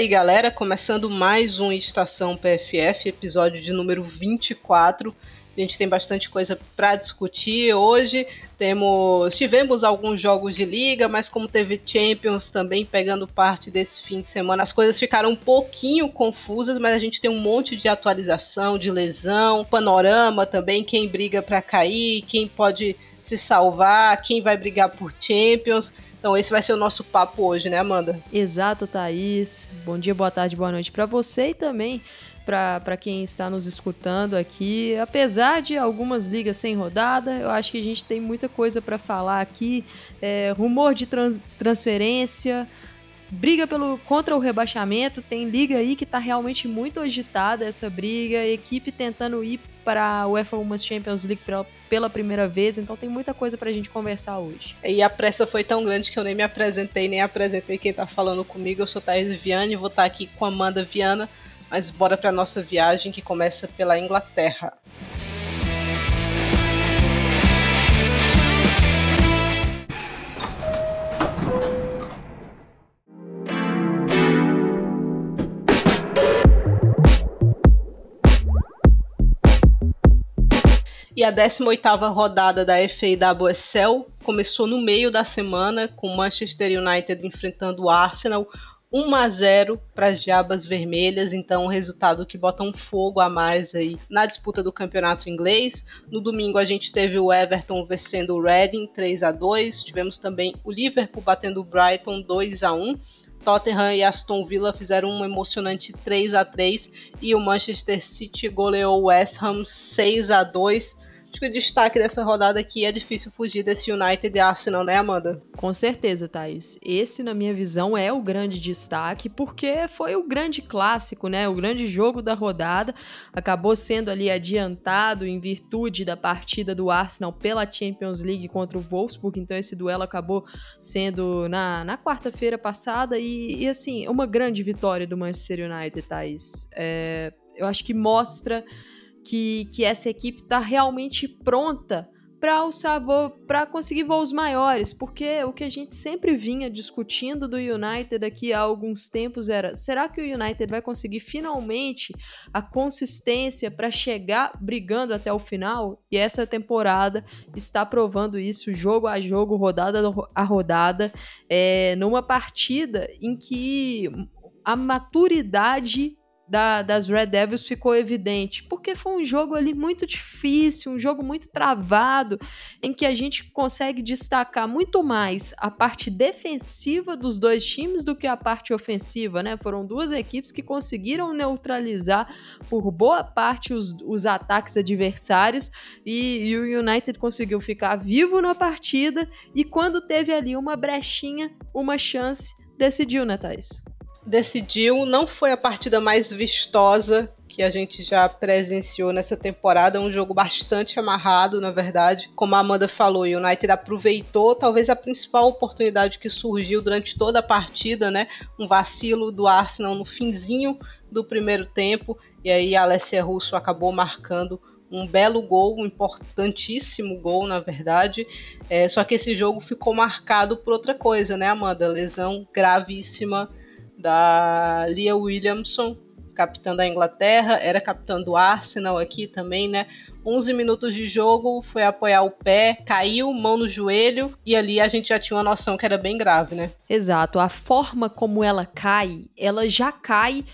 E aí, galera, começando mais um Estação PFF, episódio de número 24. A gente tem bastante coisa para discutir hoje. Temos, tivemos alguns jogos de liga, mas como teve Champions também pegando parte desse fim de semana, as coisas ficaram um pouquinho confusas, mas a gente tem um monte de atualização, de lesão, panorama também, quem briga para cair, quem pode se salvar, quem vai brigar por Champions. Então esse vai ser o nosso papo hoje, né, Amanda? Exato, Thaís. Bom dia, boa tarde, boa noite para você e também para quem está nos escutando aqui. Apesar de algumas ligas sem rodada, eu acho que a gente tem muita coisa para falar aqui. É, rumor de trans, transferência, briga pelo contra o rebaixamento. Tem liga aí que está realmente muito agitada essa briga. Equipe tentando ir para a UEFA Women's Champions League pela, primeira vez, então tem muita coisa para a gente conversar hoje. E a pressa foi tão grande que eu nem me apresentei, nem apresentei quem está falando comigo. Eu sou Thaís Viane, vou estar tá aqui com Amanda Viana, mas bora para nossa viagem que começa pela Inglaterra. E a 18ª rodada da FA WSL começou no meio da semana com Manchester United enfrentando o Arsenal 1 a 0 para as Diabas Vermelhas, então um resultado que bota um fogo a mais aí na disputa do campeonato inglês. No domingo a gente teve o Everton vencendo o Reading 3 a 2, tivemos também o Liverpool batendo o Brighton 2 a 1. Tottenham e Aston Villa fizeram um emocionante 3 a 3 e o Manchester City goleou o West Ham 6 a 2 Acho que o destaque dessa rodada aqui é difícil fugir desse United e Arsenal, né, Amanda? Com certeza, Thaís. Esse, na minha visão, é o grande destaque, porque foi o grande clássico, né? O grande jogo da rodada. Acabou sendo ali adiantado em virtude da partida do Arsenal pela Champions League contra o Wolfsburg. Então, esse duelo acabou sendo na, na quarta-feira passada. E, e, assim, uma grande vitória do Manchester United, Thaís. É, eu acho que mostra que, que essa equipe está realmente pronta para alçar para conseguir voos maiores, porque o que a gente sempre vinha discutindo do United aqui há alguns tempos era: será que o United vai conseguir finalmente a consistência para chegar brigando até o final? E essa temporada está provando isso, jogo a jogo, rodada a rodada, é, numa partida em que a maturidade da, das Red Devils ficou evidente, porque foi um jogo ali muito difícil, um jogo muito travado, em que a gente consegue destacar muito mais a parte defensiva dos dois times do que a parte ofensiva, né? Foram duas equipes que conseguiram neutralizar por boa parte os, os ataques adversários e, e o United conseguiu ficar vivo na partida e quando teve ali uma brechinha, uma chance, decidiu, né, Thais? Decidiu. Não foi a partida mais vistosa que a gente já presenciou nessa temporada. Um jogo bastante amarrado, na verdade. Como a Amanda falou, o United aproveitou talvez a principal oportunidade que surgiu durante toda a partida, né? Um vacilo do Arsenal no finzinho do primeiro tempo. E aí a Alessia Russo acabou marcando um belo gol, um importantíssimo gol, na verdade. É, só que esse jogo ficou marcado por outra coisa, né, Amanda? Lesão gravíssima da Leah Williamson, capitã da Inglaterra, era capitã do Arsenal aqui também, né? 11 minutos de jogo, foi apoiar o pé, caiu, mão no joelho, e ali a gente já tinha uma noção que era bem grave, né? Exato, a forma como ela cai, ela já cai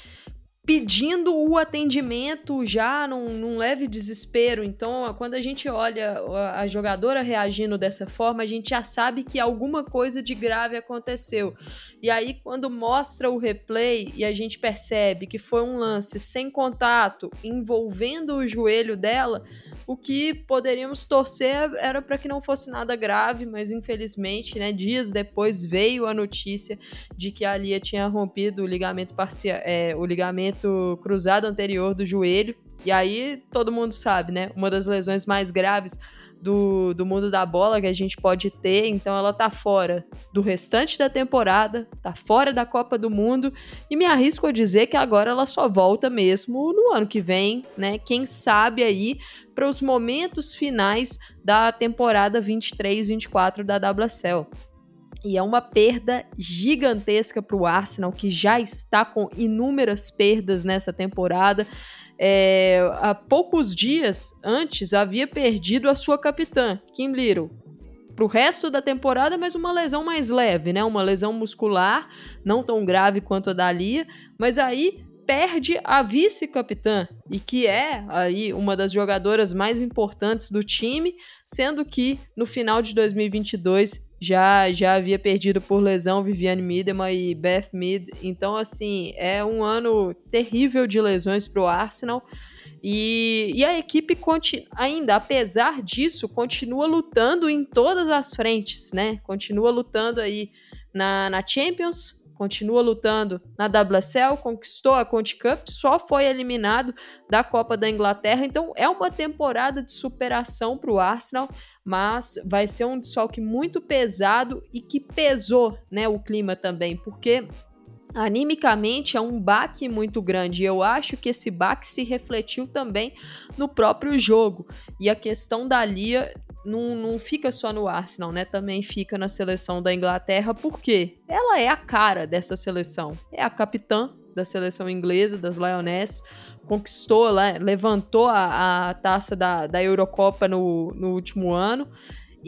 pedindo o atendimento já num, num, leve desespero. Então, quando a gente olha a jogadora reagindo dessa forma, a gente já sabe que alguma coisa de grave aconteceu. E aí, quando mostra o replay e a gente percebe que foi um lance sem contato envolvendo o joelho dela, o que poderíamos torcer era para que não fosse nada grave, mas infelizmente, né, dias depois veio a notícia de que a Lia tinha rompido o ligamento parcial, é, o ligamento cruzado anterior do joelho. E aí todo mundo sabe, né? Uma das lesões mais graves do, do mundo da bola que a gente pode ter. Então ela tá fora do restante da temporada, tá fora da Copa do Mundo. E me arrisco a dizer que agora ela só volta mesmo no ano que vem, né? Quem sabe aí para os momentos finais da temporada 23-24 da WSL. E é uma perda gigantesca para o Arsenal, que já está com inúmeras perdas nessa temporada. É, há poucos dias antes havia perdido a sua capitã, Kim Little, para o resto da temporada, mas uma lesão mais leve, né? Uma lesão muscular, não tão grave quanto a da Lia, mas aí perde a vice-capitã e que é aí uma das jogadoras mais importantes do time, sendo que no final de 2022 já já havia perdido por lesão Viviane Miedema e Beth Mead. Então assim, é um ano terrível de lesões para o Arsenal. E, e, a equipe ainda, apesar disso, continua lutando em todas as frentes, né? Continua lutando aí na, na Champions, continua lutando na WSL, conquistou a Conte Cup, só foi eliminado da Copa da Inglaterra. Então é uma temporada de superação para o Arsenal, mas vai ser um desfalque muito pesado e que pesou, né, o clima também, porque animicamente é um baque muito grande. Eu acho que esse baque se refletiu também no próprio jogo. E a questão da Lia não, não fica só no Arsenal, né? Também fica na seleção da Inglaterra, porque ela é a cara dessa seleção. É a capitã da seleção inglesa, das Lioness, conquistou, levantou a, a taça da, da Eurocopa no, no último ano.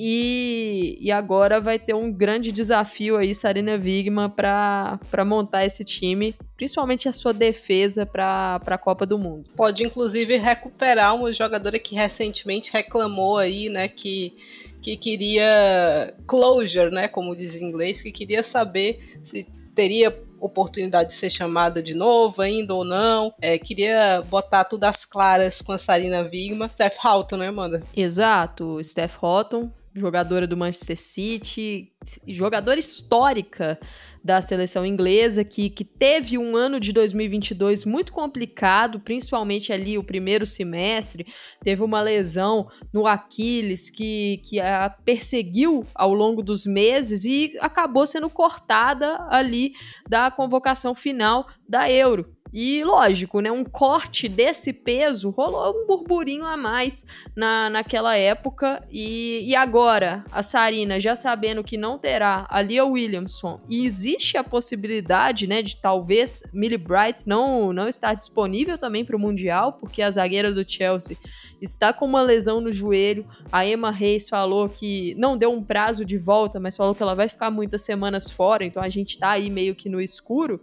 E, e, agora vai ter um grande desafio aí, Sarina Wigman, para montar esse time, principalmente a sua defesa para a Copa do Mundo. Pode, inclusive, recuperar uma jogadora que recentemente reclamou aí, né, que, que queria closure, né, como diz em inglês, que queria saber se teria oportunidade de ser chamada de novo ainda ou não. É, queria botar tudo às claras com a Sarina Wigman. Steph Houghton, né, Amanda? Exato, Steph Houghton jogadora do Manchester City, jogadora histórica da seleção inglesa, que, que teve um ano de 2022 muito complicado, principalmente ali o primeiro semestre. Teve uma lesão no Aquiles que, que a perseguiu ao longo dos meses e acabou sendo cortada ali da convocação final da Euro. E lógico, né, um corte desse peso rolou um burburinho a mais na, naquela época. E, e agora, a Sarina já sabendo que não terá a Lia Williamson e existe a possibilidade né, de talvez Millie Bright não, não estar disponível também para o Mundial, porque a zagueira do Chelsea está com uma lesão no joelho. A Emma Reis falou que não deu um prazo de volta, mas falou que ela vai ficar muitas semanas fora, então a gente está aí meio que no escuro.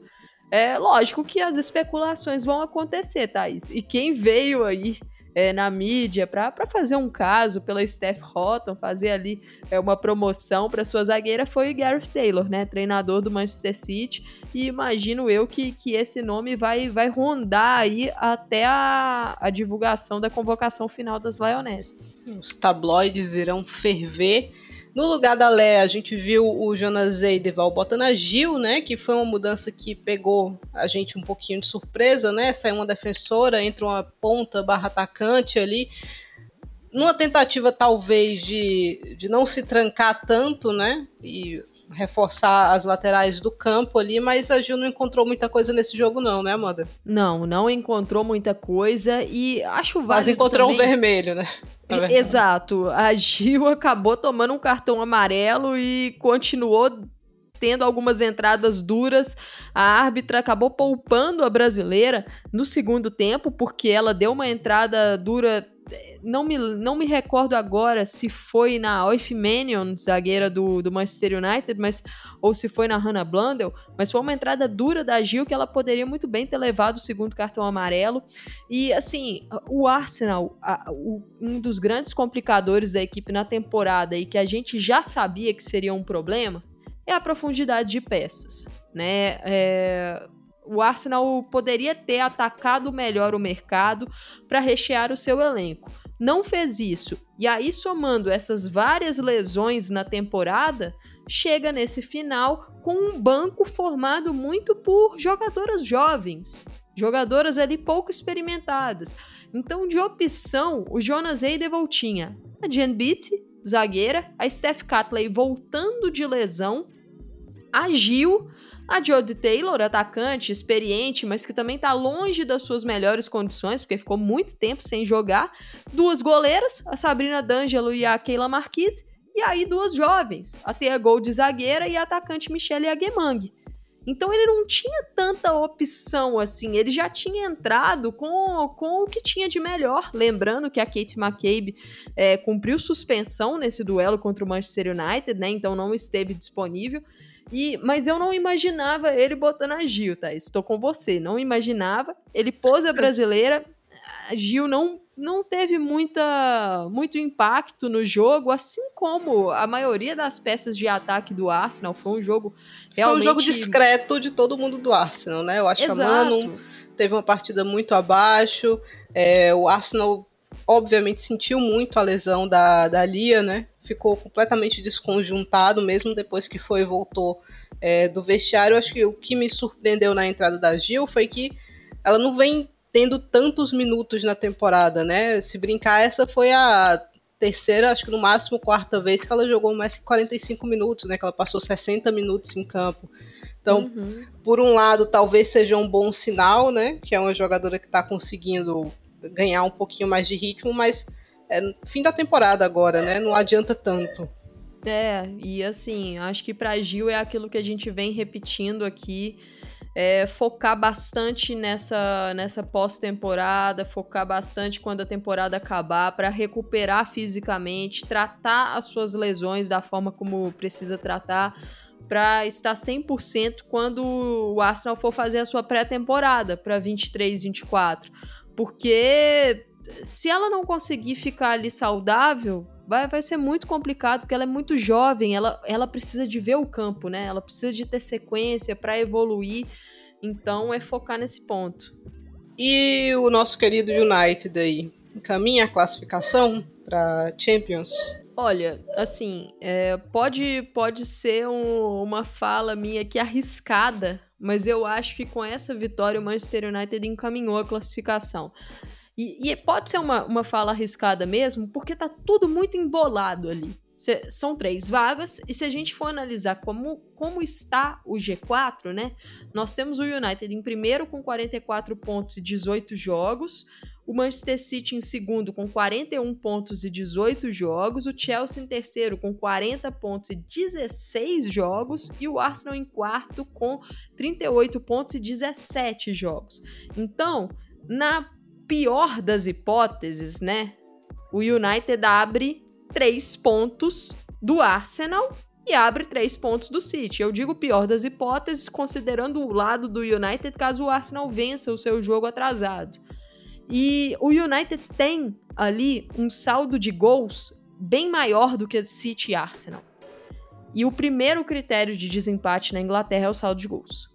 É lógico que as especulações vão acontecer, Thaís. E quem veio aí é, na mídia para fazer um caso pela Steph Houghton, fazer ali é, uma promoção para sua zagueira foi o Gareth Taylor, né, treinador do Manchester City. E imagino eu que, que esse nome vai, vai rondar aí até a, a divulgação da convocação final das Lioness. Os tabloides irão ferver no lugar da Lé, a gente viu o Jonas Eideval botando a Gil, né? Que foi uma mudança que pegou a gente um pouquinho de surpresa, né? Saiu uma defensora, entra uma ponta barra atacante ali. Numa tentativa, talvez, de, de não se trancar tanto, né? E reforçar as laterais do campo ali, mas a Gil não encontrou muita coisa nesse jogo, não, né, Amanda? Não, não encontrou muita coisa e acho válido. Mas encontrou também... um vermelho, né? Exato. A Gil acabou tomando um cartão amarelo e continuou tendo algumas entradas duras. A árbitra acabou poupando a brasileira no segundo tempo, porque ela deu uma entrada dura não me, não me recordo agora se foi na Oifmanion, zagueira do, do Manchester United, mas ou se foi na Hannah Blundell, mas foi uma entrada dura da Gil que ela poderia muito bem ter levado o segundo cartão amarelo. E assim, o Arsenal, a, o, um dos grandes complicadores da equipe na temporada e que a gente já sabia que seria um problema é a profundidade de peças, né? É, o Arsenal poderia ter atacado melhor o mercado para rechear o seu elenco. Não fez isso. E aí, somando essas várias lesões na temporada, chega nesse final com um banco formado muito por jogadoras jovens, jogadoras ali pouco experimentadas. Então, de opção, o Jonas Eidevall tinha a Jen Beat, zagueira, a Steph Catley voltando de lesão, a Gil, a Jodie Taylor, atacante, experiente, mas que também está longe das suas melhores condições, porque ficou muito tempo sem jogar. Duas goleiras, a Sabrina D'Angelo e a Keila Marquise. e aí duas jovens, a Thea Gold zagueira e a atacante Michelle Aguemang. Então ele não tinha tanta opção assim, ele já tinha entrado com, com o que tinha de melhor. Lembrando que a Kate McCabe é, cumpriu suspensão nesse duelo contra o Manchester United, né? Então não esteve disponível. E, mas eu não imaginava ele botando a Gil, tá? Estou com você. Não imaginava. Ele pôs a brasileira. A Gil não não teve muita, muito impacto no jogo, assim como a maioria das peças de ataque do Arsenal. Foi um jogo realmente... Foi um jogo discreto de todo mundo do Arsenal, né? Eu acho Exato. que a Mano teve uma partida muito abaixo. É, o Arsenal, obviamente, sentiu muito a lesão da, da Lia, né? Ficou completamente desconjuntado, mesmo depois que foi e voltou é, do vestiário. Acho que o que me surpreendeu na entrada da Gil foi que ela não vem tendo tantos minutos na temporada, né? Se brincar, essa foi a terceira, acho que no máximo quarta vez que ela jogou mais que 45 minutos, né? Que ela passou 60 minutos em campo. Então, uhum. por um lado, talvez seja um bom sinal, né? Que é uma jogadora que está conseguindo ganhar um pouquinho mais de ritmo, mas é fim da temporada agora, né? Não adianta tanto. É, e assim, acho que para Gil é aquilo que a gente vem repetindo aqui é, focar bastante nessa, nessa pós-temporada, focar bastante quando a temporada acabar, para recuperar fisicamente, tratar as suas lesões da forma como precisa tratar, para estar 100% quando o Arsenal for fazer a sua pré-temporada para 23, 24. Porque se ela não conseguir ficar ali saudável, vai, vai ser muito complicado, porque ela é muito jovem, ela, ela precisa de ver o campo, né? Ela precisa de ter sequência para evoluir. Então é focar nesse ponto. E o nosso querido United aí, encaminha a classificação para Champions? Olha, assim, é, pode, pode ser um, uma fala minha aqui arriscada, mas eu acho que com essa vitória o Manchester United encaminhou a classificação. E, e pode ser uma, uma fala arriscada mesmo, porque tá tudo muito embolado ali. Cê, são três vagas, e se a gente for analisar como, como está o G4, né? Nós temos o United em primeiro com 44 pontos e 18 jogos, o Manchester City em segundo com 41 pontos e 18 jogos, o Chelsea em terceiro com 40 pontos e 16 jogos e o Arsenal em quarto com 38 pontos e 17 jogos. Então, na pior das hipóteses, né? O United abre três pontos do Arsenal e abre três pontos do City. Eu digo pior das hipóteses, considerando o lado do United caso o Arsenal vença o seu jogo atrasado. E o United tem ali um saldo de gols bem maior do que City e Arsenal. E o primeiro critério de desempate na Inglaterra é o saldo de gols.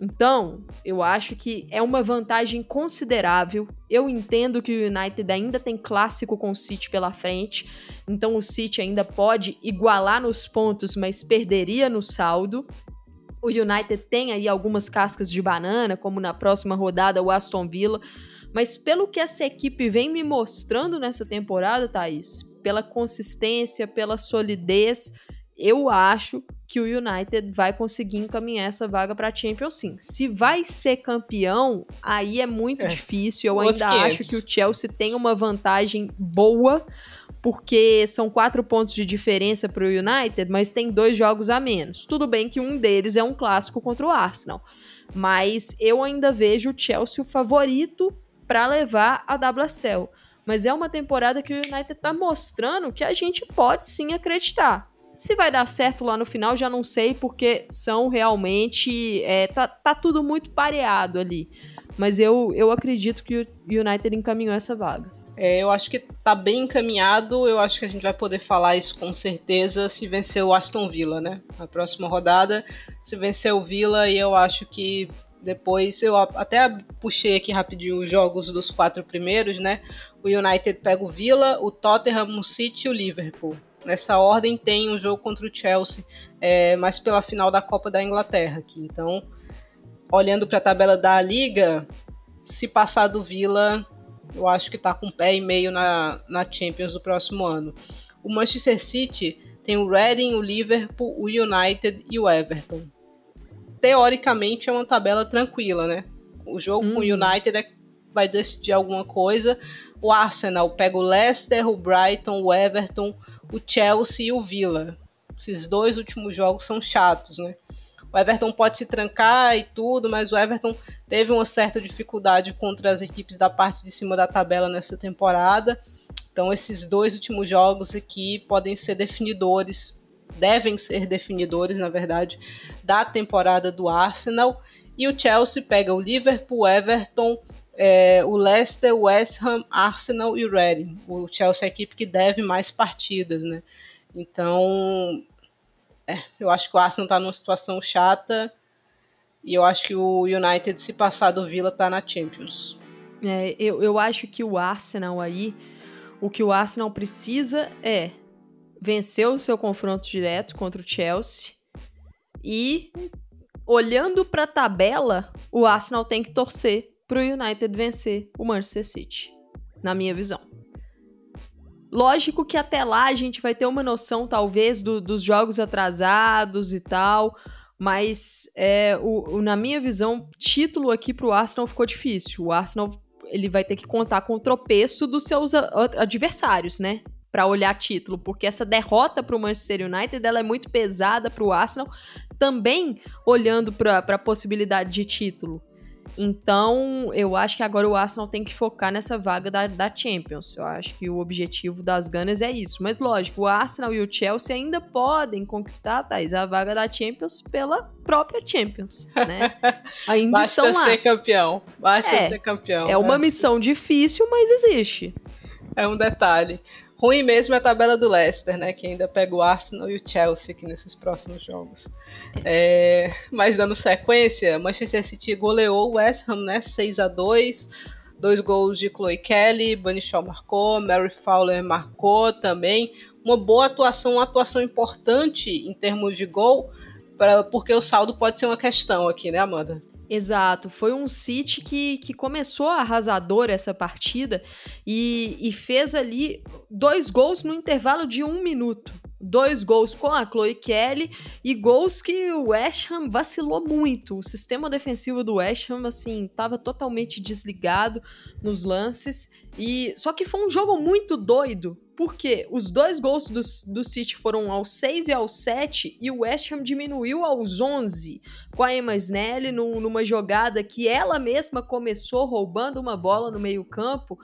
Então, eu acho que é uma vantagem considerável. Eu entendo que o United ainda tem clássico com o City pela frente, então o City ainda pode igualar nos pontos, mas perderia no saldo. O United tem aí algumas cascas de banana, como na próxima rodada o Aston Villa. Mas pelo que essa equipe vem me mostrando nessa temporada, Thaís, pela consistência, pela solidez, eu acho que o United vai conseguir encaminhar essa vaga para Champions sim. Se vai ser campeão, aí é muito é. difícil. Eu ainda acho que o Chelsea tem uma vantagem boa, porque são quatro pontos de diferença para o United, mas tem dois jogos a menos. Tudo bem que um deles é um clássico contra o Arsenal, mas eu ainda vejo o Chelsea o favorito para levar a WSL. Mas é uma temporada que o United está mostrando que a gente pode sim acreditar se vai dar certo lá no final, já não sei, porque são realmente. É, tá, tá tudo muito pareado ali. Mas eu, eu acredito que o United encaminhou essa vaga. É, eu acho que tá bem encaminhado. Eu acho que a gente vai poder falar isso com certeza se vencer o Aston Villa, né? Na próxima rodada, se vencer o Villa, e eu acho que depois eu até puxei aqui rapidinho os jogos dos quatro primeiros, né? O United pega o Villa, o Tottenham, o City e o Liverpool. Nessa ordem tem um jogo contra o Chelsea, é, mas pela final da Copa da Inglaterra aqui. Então, olhando para a tabela da Liga, se passar do Villa, eu acho que está com pé e meio na, na Champions do próximo ano. O Manchester City tem o Reading, o Liverpool, o United e o Everton. Teoricamente é uma tabela tranquila, né? O jogo hum. com o uhum. United é, vai decidir alguma coisa. O Arsenal pega o Leicester, o Brighton, o Everton, o Chelsea e o Villa. Esses dois últimos jogos são chatos, né? O Everton pode se trancar e tudo, mas o Everton teve uma certa dificuldade contra as equipes da parte de cima da tabela nessa temporada. Então, esses dois últimos jogos aqui podem ser definidores, devem ser definidores, na verdade, da temporada do Arsenal. E o Chelsea pega o Liverpool, Everton, é, o Leicester, West Ham, Arsenal e o Reading. O Chelsea é a equipe que deve mais partidas, né? Então, é, eu acho que o Arsenal está numa situação chata e eu acho que o United, se passar do Villa, está na Champions. É, eu, eu acho que o Arsenal aí, o que o Arsenal precisa é vencer o seu confronto direto contra o Chelsea e olhando para a tabela, o Arsenal tem que torcer para o United vencer o Manchester City, na minha visão. Lógico que até lá a gente vai ter uma noção, talvez, do, dos jogos atrasados e tal, mas é, o, o, na minha visão, título aqui para o Arsenal ficou difícil. O Arsenal ele vai ter que contar com o tropeço dos seus adversários, né? Para olhar título, porque essa derrota para o Manchester United ela é muito pesada para o Arsenal, também olhando para a possibilidade de título. Então, eu acho que agora o Arsenal tem que focar nessa vaga da, da Champions. Eu acho que o objetivo das Gunners é isso. Mas, lógico, o Arsenal e o Chelsea ainda podem conquistar, a vaga da Champions pela própria Champions, né? Ainda Basta estão lá. ser campeão. Basta é, ser campeão. É uma missão difícil, mas existe. É um detalhe. Ruim mesmo é a tabela do Leicester, né? Que ainda pega o Arsenal e o Chelsea aqui nesses próximos jogos. É, mas dando sequência, Manchester City goleou o West Ham, né? 6 a 2 Dois gols de Chloe Kelly, Bunny Shaw marcou, Mary Fowler marcou também. Uma boa atuação, uma atuação importante em termos de gol, pra, porque o saldo pode ser uma questão aqui, né, Amanda? Exato, foi um City que, que começou arrasador essa partida e, e fez ali dois gols no intervalo de um minuto. Dois gols com a Chloe Kelly e gols que o West Ham vacilou muito. O sistema defensivo do West Ham, assim, estava totalmente desligado nos lances. E só que foi um jogo muito doido, porque os dois gols do, do City foram aos 6 e aos 7 e o West Ham diminuiu aos 11 com a Emma Snelly no, numa jogada que ela mesma começou roubando uma bola no meio-campo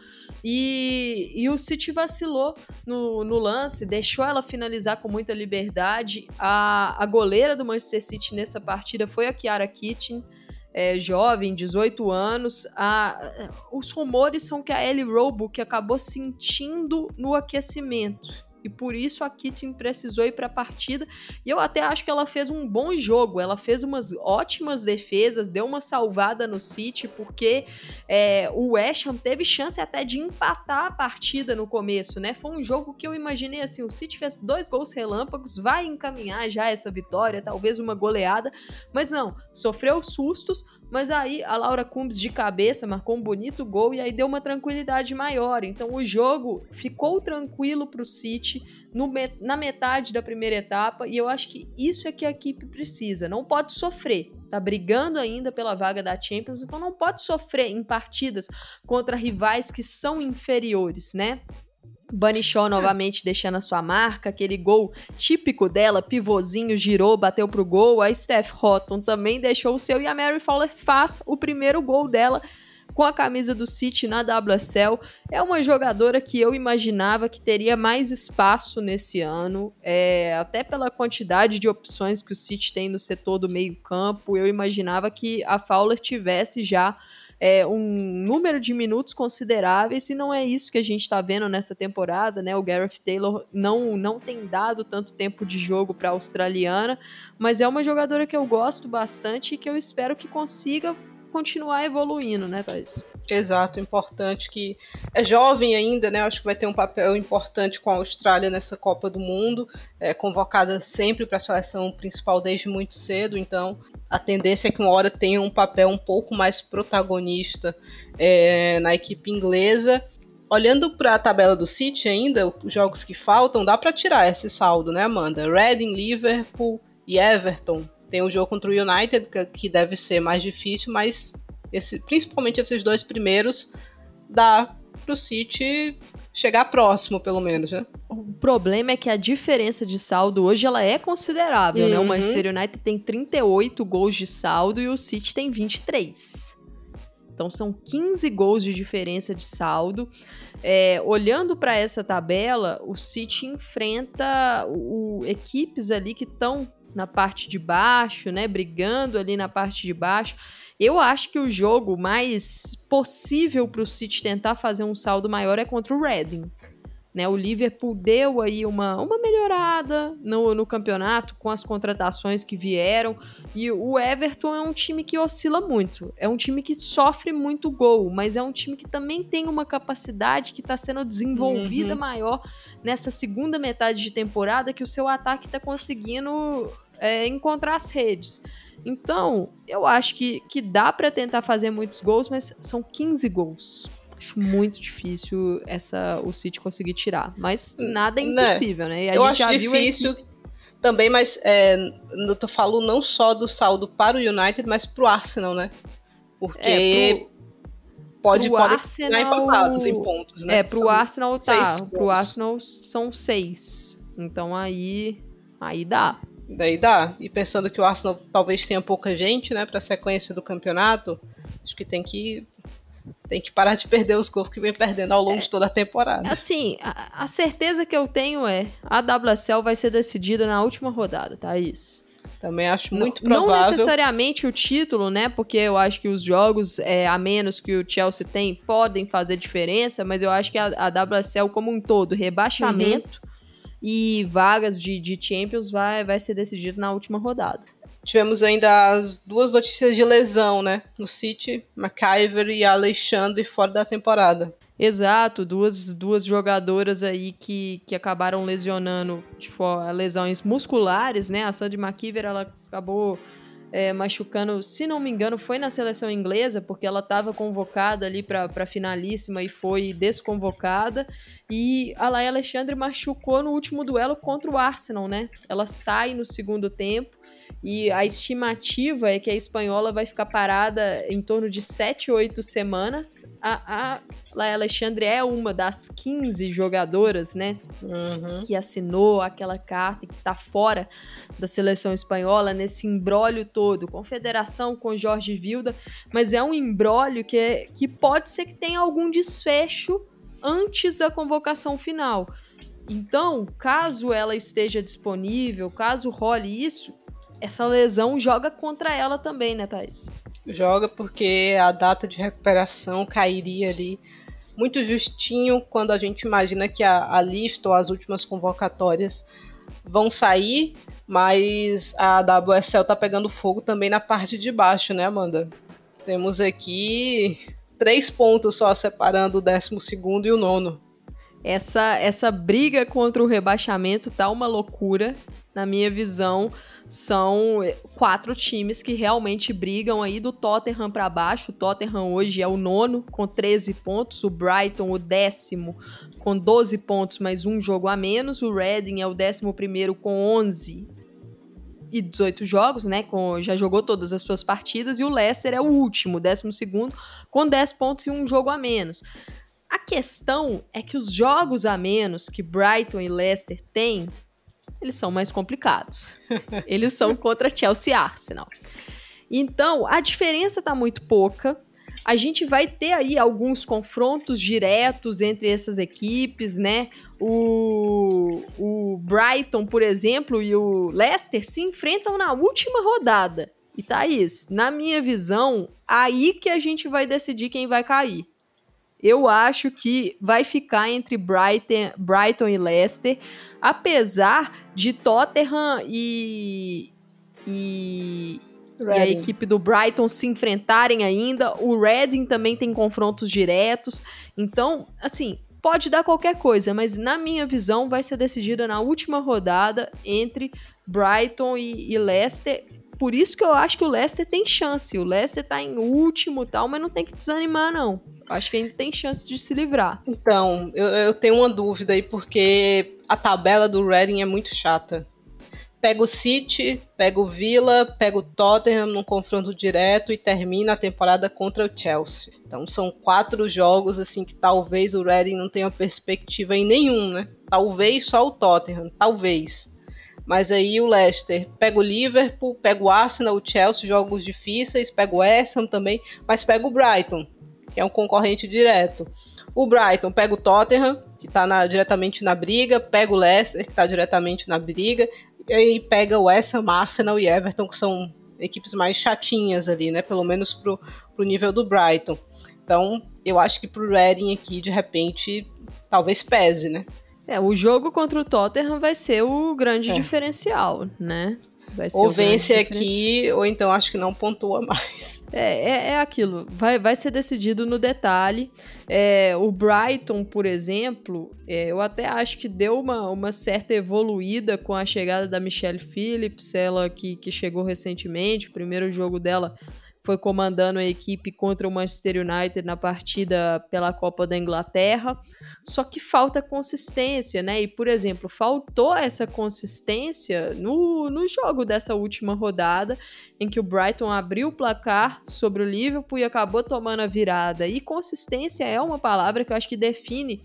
e, e o City vacilou no, no lance, deixou ela finalizar com muita liberdade. A, a goleira do Manchester City nessa partida foi a Kiara Kitchen é, jovem, 18 anos. A, os rumores são que a Ellie Robo que acabou sentindo no aquecimento e por isso a Kitty precisou ir para a partida. E eu até acho que ela fez um bom jogo. Ela fez umas ótimas defesas, deu uma salvada no City, porque é, o West Ham teve chance até de empatar a partida no começo, né? Foi um jogo que eu imaginei assim: o City fez dois gols relâmpagos, vai encaminhar já essa vitória, talvez uma goleada, mas não, sofreu sustos mas aí a Laura Cumbs de cabeça marcou um bonito gol e aí deu uma tranquilidade maior. Então o jogo ficou tranquilo para o City no, na metade da primeira etapa e eu acho que isso é que a equipe precisa. Não pode sofrer. Tá brigando ainda pela vaga da Champions, então não pode sofrer em partidas contra rivais que são inferiores, né? Bunny Shaw novamente deixando a sua marca, aquele gol típico dela, pivôzinho, girou, bateu pro gol. A Steph Houghton também deixou o seu e a Mary Fowler faz o primeiro gol dela com a camisa do City na WSL. É uma jogadora que eu imaginava que teria mais espaço nesse ano, é, até pela quantidade de opções que o City tem no setor do meio-campo. Eu imaginava que a Fowler tivesse já é, um número de minutos consideráveis e não é isso que a gente está vendo nessa temporada, né? O Gareth Taylor não, não tem dado tanto tempo de jogo para a australiana, mas é uma jogadora que eu gosto bastante e que eu espero que consiga continuar evoluindo, né, Thais? Exato, importante que é jovem ainda, né? Acho que vai ter um papel importante com a Austrália nessa Copa do Mundo, é convocada sempre para a seleção principal desde muito cedo, então a tendência é que uma hora tenha um papel um pouco mais protagonista é, na equipe inglesa. Olhando para a tabela do City ainda, os jogos que faltam, dá para tirar esse saldo, né, Amanda? Reading, Liverpool e Everton. Tem o jogo contra o United, que deve ser mais difícil, mas esse, principalmente esses dois primeiros dá pro City chegar próximo, pelo menos, né? O problema é que a diferença de saldo hoje ela é considerável, uhum. né? O uhum. Manchester United tem 38 gols de saldo e o City tem 23. Então são 15 gols de diferença de saldo. É, olhando para essa tabela, o City enfrenta o, equipes ali que estão na parte de baixo, né? Brigando ali na parte de baixo. Eu acho que o jogo mais possível para o City tentar fazer um saldo maior é contra o Reading. Né, o Liverpool deu aí uma, uma melhorada no, no campeonato com as contratações que vieram. E o Everton é um time que oscila muito. É um time que sofre muito gol, mas é um time que também tem uma capacidade que está sendo desenvolvida uhum. maior nessa segunda metade de temporada, que o seu ataque está conseguindo é, encontrar as redes. Então, eu acho que, que dá para tentar fazer muitos gols, mas são 15 gols acho muito difícil essa o City conseguir tirar. Mas nada é né? impossível, né? né? eu acho difícil também, mas é, eu falando não só do saldo para o United, mas para o Arsenal, né? Porque é, pro, pode, pro pode Arsenal, empatados em pontos, né? É, pro são Arsenal tá. Pro Arsenal são seis. Então aí, aí dá. Daí dá. E pensando que o Arsenal talvez tenha pouca gente, né, para sequência do campeonato, acho que tem que tem que parar de perder os gols que vem perdendo ao longo é, de toda a temporada. Assim, a, a, certeza que eu tenho é a WSL vai ser decidida na última rodada, tá? Isso. Também acho muito não, provável. Não necessariamente o título, né? Porque eu acho que os jogos é, a menos que o Chelsea tem podem fazer diferença, mas eu acho que a, a WSL como um todo, rebaixamento uhum. E vagas de, de Champions vai, vai ser decidido na última rodada. Tivemos ainda as duas notícias de lesão, né? No City, McIver e Alexandre fora da temporada. Exato, duas, duas jogadoras aí que, que acabaram lesionando de lesões musculares, né? A Sandy McIver, ela acabou é, machucando, se não me engano, foi na seleção inglesa, porque ela estava convocada ali para finalíssima e foi desconvocada. E a Laia Alexandre machucou no último duelo contra o Arsenal, né? Ela sai no segundo tempo e a estimativa é que a espanhola vai ficar parada em torno de 7, 8 semanas. A, a Laia Alexandre é uma das 15 jogadoras, né? Uhum. Que assinou aquela carta e que tá fora da seleção espanhola nesse embrólio todo. Confederação com Jorge Vilda. Mas é um embrólio que, é, que pode ser que tenha algum desfecho antes da convocação final. Então, caso ela esteja disponível, caso role isso, essa lesão joga contra ela também, né, Thais? Joga porque a data de recuperação cairia ali muito justinho quando a gente imagina que a, a lista ou as últimas convocatórias vão sair, mas a WSL tá pegando fogo também na parte de baixo, né, Amanda? Temos aqui três pontos só separando o décimo segundo e o nono. Essa, essa briga contra o rebaixamento tá uma loucura, na minha visão são quatro times que realmente brigam aí do Tottenham para baixo. O Tottenham hoje é o nono com 13 pontos, o Brighton o décimo com 12 pontos, mais um jogo a menos. O Reading é o décimo primeiro com 11 e 18 jogos, né? Com, já jogou todas as suas partidas. E o Leicester é o último, décimo segundo, com 10 pontos e um jogo a menos. A questão é que os jogos a menos que Brighton e Leicester têm eles são mais complicados. eles são contra Chelsea e Arsenal. Então, a diferença está muito pouca. A gente vai ter aí alguns confrontos diretos entre essas equipes, né? O, o Brighton, por exemplo, e o Leicester se enfrentam na última rodada. E Thaís, na minha visão, aí que a gente vai decidir quem vai cair. Eu acho que vai ficar entre Brighton, Brighton e Leicester, apesar de Tottenham e, e, e, a equipe do Brighton se enfrentarem ainda. O Reading também tem confrontos diretos. Então, assim, pode dar qualquer coisa, mas na minha visão vai ser decidida na última rodada entre Brighton e, e Leicester. Por isso que eu acho que o Leicester tem chance. O Leicester tá em último tal, mas não tem que desanimar, não. Acho que ainda tem chance de se livrar. Então, eu, eu tenho uma dúvida aí, porque a tabela do Reading é muito chata. pega o City, pega o Villa, pega o Tottenham num confronto direto e termina a temporada contra o Chelsea. Então são quatro jogos assim que talvez o Reading não tenha perspectiva em nenhum, né? Talvez só o Tottenham, talvez. Mas aí o Leicester pega o Liverpool, pega o Arsenal, o Chelsea, jogos difíceis, pega o West também, mas pega o Brighton, que é um concorrente direto. O Brighton pega o Tottenham, que está diretamente na briga, pega o Leicester, que está diretamente na briga, e aí pega o West Ham, Arsenal e Everton, que são equipes mais chatinhas ali, né? Pelo menos pro, pro nível do Brighton. Então, eu acho que pro Reading aqui, de repente, talvez pese, né? É, o jogo contra o Tottenham vai ser o grande é. diferencial, né? ou vence aqui, ou então acho que não pontua mais. É, é, é, aquilo, vai, vai ser decidido no detalhe. É, o Brighton, por exemplo, é, eu até acho que deu uma, uma certa evoluída com a chegada da Michelle Phillips, ela que, que chegou recentemente, o primeiro jogo dela foi comandando a equipe contra o Manchester United na partida pela Copa da Inglaterra. Só que falta consistência, né? E, por exemplo, faltou essa consistência no, no jogo dessa última rodada, em que o Brighton abriu o placar sobre o Liverpool e acabou tomando a virada. E consistência é uma palavra que eu acho que define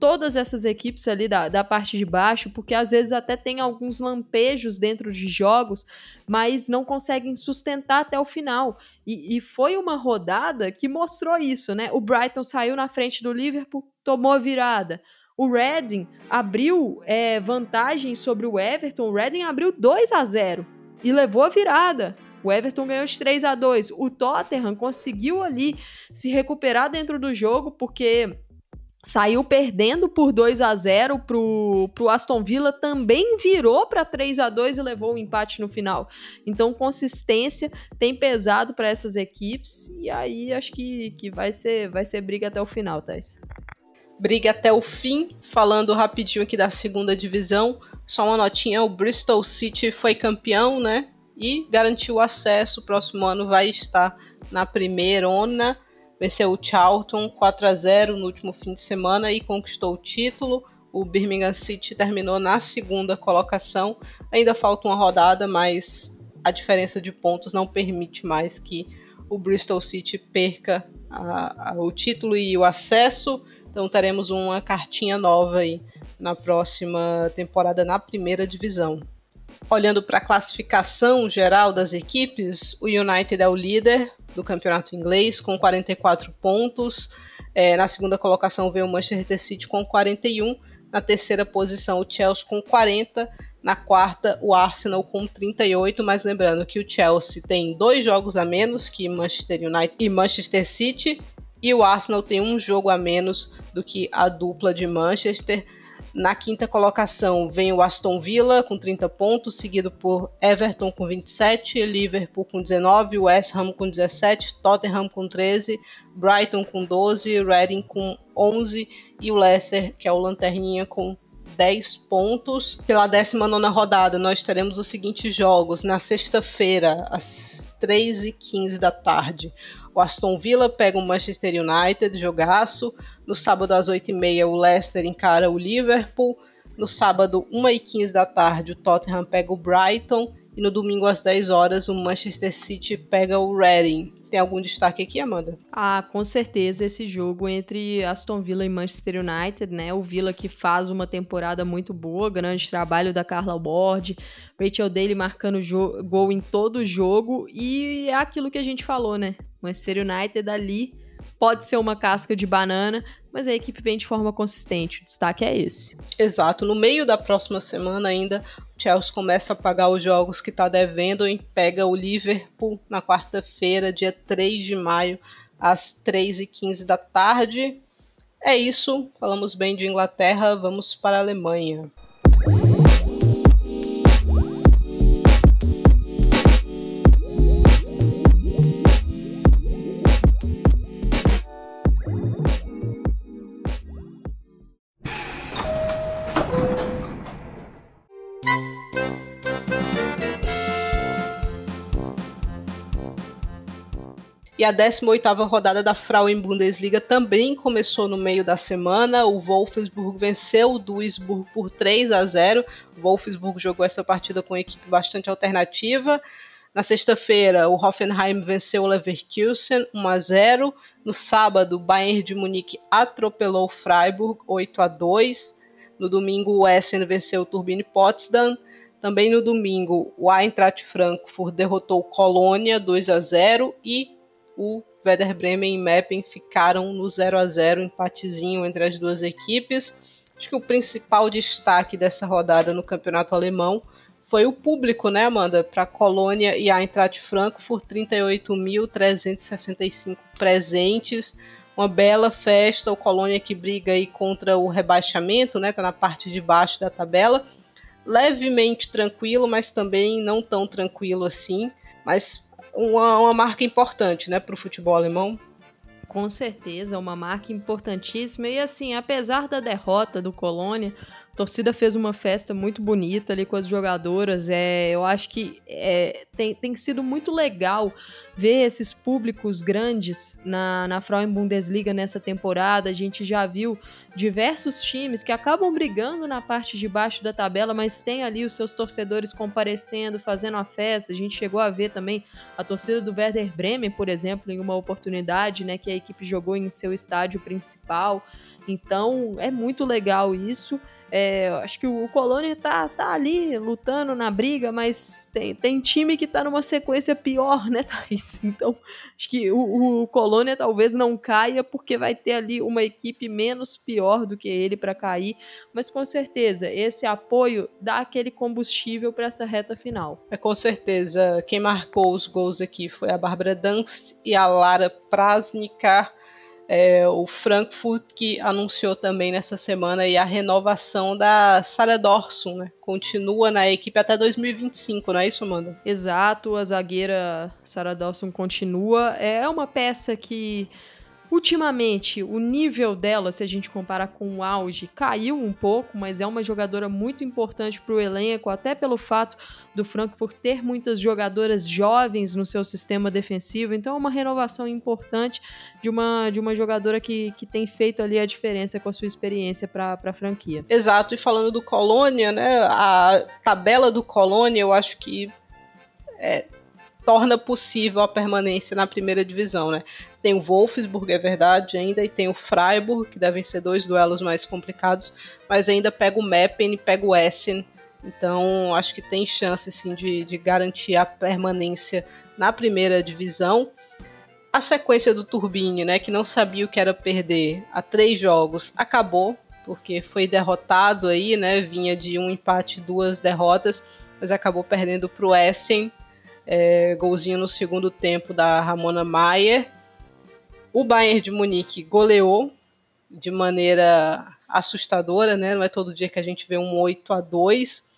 todas essas equipes ali da, da parte de baixo, porque às vezes até tem alguns lampejos dentro de jogos, mas não conseguem sustentar até o final. E, e foi uma rodada que mostrou isso, né? O Brighton saiu na frente do Liverpool, tomou a virada. O Reading abriu é, vantagem sobre o Everton. O Reading abriu 2 a 0 e levou a virada. O Everton ganhou de 3 a 2 O Tottenham conseguiu ali se recuperar dentro do jogo, porque saiu perdendo por 2 a 0 pro, pro Aston Villa, também virou para 3 a 2 e levou o um empate no final. Então, consistência tem pesado para essas equipes e aí acho que, que vai, ser, vai ser briga até o final, Thais. Briga até o fim. Falando rapidinho aqui da segunda divisão, só uma notinha: o Bristol City foi campeão, né? E garantiu acesso. O próximo ano vai estar na primeira ona venceu o Charlton 4 a 0 no último fim de semana e conquistou o título. O Birmingham City terminou na segunda colocação. Ainda falta uma rodada, mas a diferença de pontos não permite mais que o Bristol City perca a, a, o título e o acesso. Então teremos uma cartinha nova aí na próxima temporada na primeira divisão. Olhando para a classificação geral das equipes, o United é o líder do campeonato inglês com 44 pontos. É, na segunda colocação vem o Manchester City com 41. Na terceira posição, o Chelsea com 40. Na quarta, o Arsenal com 38. Mas lembrando que o Chelsea tem dois jogos a menos que Manchester United e Manchester City. E o Arsenal tem um jogo a menos do que a dupla de Manchester. Na quinta colocação vem o Aston Villa com 30 pontos, seguido por Everton com 27, Liverpool com 19, West Ham com 17, Tottenham com 13, Brighton com 12, Reading com 11 e o Leicester, que é o lanterninha, com 10 pontos. Pela 19 rodada, nós teremos os seguintes jogos. Na sexta-feira, às 3h15 da tarde, o Aston Villa pega o Manchester United, jogaço. No sábado às 8h30 o Leicester encara o Liverpool. No sábado, 1h15 da tarde, o Tottenham pega o Brighton. E no domingo às 10 horas o Manchester City pega o Reading. Tem algum destaque aqui, Amanda? Ah, com certeza esse jogo entre Aston Villa e Manchester United, né? O Villa que faz uma temporada muito boa, grande trabalho da Carla Ward, Rachel Daly marcando gol em todo jogo e é aquilo que a gente falou, né? Manchester United ali pode ser uma casca de banana, mas a equipe vem de forma consistente. O destaque é esse. Exato. No meio da próxima semana ainda, o Chelsea começa a pagar os jogos que está devendo e pega o Liverpool na quarta-feira, dia 3 de maio, às 3h15 da tarde. É isso. Falamos bem de Inglaterra, vamos para a Alemanha. E a 18ª rodada da Frauen Bundesliga também começou no meio da semana. O Wolfsburg venceu o Duisburg por 3 a 0. O Wolfsburg jogou essa partida com equipe bastante alternativa. Na sexta-feira, o Hoffenheim venceu o Leverkusen 1 a 0. No sábado, o Bayern de Munique atropelou o Freiburg 8 a 2. No domingo, o Essen venceu o Turbine Potsdam. Também no domingo, o Eintracht Frankfurt derrotou o Colônia 2 a 0 e o Werder Bremen e Meppen ficaram no 0 a 0 empatezinho entre as duas equipes. Acho que o principal destaque dessa rodada no campeonato alemão foi o público, né, Amanda? Para Colônia e a Eintracht Frankfurt, 38.365 presentes. Uma bela festa, o Colônia que briga aí contra o rebaixamento, né? Tá na parte de baixo da tabela. Levemente tranquilo, mas também não tão tranquilo assim. Mas uma, uma marca importante, né, para o futebol alemão. Com certeza, uma marca importantíssima. E assim, apesar da derrota do Colônia, torcida fez uma festa muito bonita ali com as jogadoras. É, eu acho que é, tem, tem sido muito legal ver esses públicos grandes na, na Frauen Bundesliga nessa temporada. A gente já viu diversos times que acabam brigando na parte de baixo da tabela, mas tem ali os seus torcedores comparecendo, fazendo a festa. A gente chegou a ver também a torcida do Werder Bremen, por exemplo, em uma oportunidade, né, que a equipe jogou em seu estádio principal. Então, é muito legal isso. É, acho que o Colônia tá, tá ali lutando na briga, mas tem, tem time que tá numa sequência pior, né, Thaís? Então, acho que o, o Colônia talvez não caia porque vai ter ali uma equipe menos pior do que ele para cair, mas com certeza esse apoio dá aquele combustível para essa reta final. É com certeza. Quem marcou os gols aqui foi a Bárbara Dunst e a Lara Prasnikar é, o Frankfurt que anunciou também nessa semana a renovação da Sarah Dorsum, né? Continua na equipe até 2025, não é isso, Amanda? Exato, a zagueira Sarah Dorsum continua. É uma peça que Ultimamente, o nível dela, se a gente comparar com o auge, caiu um pouco, mas é uma jogadora muito importante para o elenco, até pelo fato do Frankfurt ter muitas jogadoras jovens no seu sistema defensivo. Então, é uma renovação importante de uma, de uma jogadora que, que tem feito ali a diferença com a sua experiência para a franquia. Exato, e falando do Colônia, né, a tabela do Colônia, eu acho que é, torna possível a permanência na primeira divisão, né? Tem o Wolfsburg, é verdade, ainda, e tem o Freiburg, que devem ser dois duelos mais complicados, mas ainda pega o Meppen e pega o Essen. Então, acho que tem chance sim, de, de garantir a permanência na primeira divisão. A sequência do Turbine, né, que não sabia o que era perder a três jogos, acabou, porque foi derrotado aí, né, vinha de um empate duas derrotas, mas acabou perdendo para o Essen, é, golzinho no segundo tempo da Ramona Maier. O Bayern de Munique goleou de maneira assustadora, né? Não é todo dia que a gente vê um 8 a 2.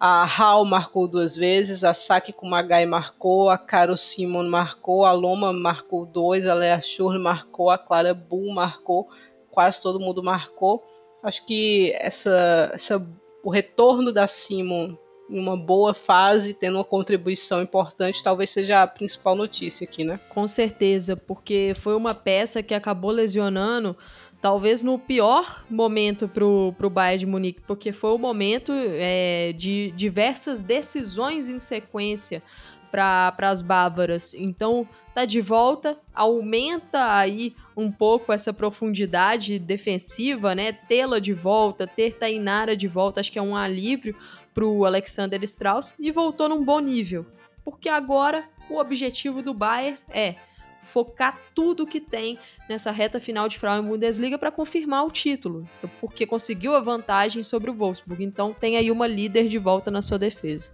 A Hal marcou duas vezes, a Saki Kumagai marcou, a Caro Simon marcou, a Loma marcou dois, a Lea Schur marcou, a Clara Bull marcou, quase todo mundo marcou. Acho que essa, essa, o retorno da Simon em uma boa fase, tendo uma contribuição importante, talvez seja a principal notícia aqui, né? Com certeza, porque foi uma peça que acabou lesionando talvez no pior momento pro, pro Bayern de Munique, porque foi o momento é, de diversas decisões em sequência para as bávaras. Então, tá de volta, aumenta aí um pouco essa profundidade defensiva, né? Tê-la de volta, ter Tainara de volta, acho que é um alívio para o Alexander Strauss e voltou num bom nível. Porque agora o objetivo do Bayern é focar tudo que tem nessa reta final de Frauen Bundesliga para confirmar o título, então, porque conseguiu a vantagem sobre o Wolfsburg. Então tem aí uma líder de volta na sua defesa.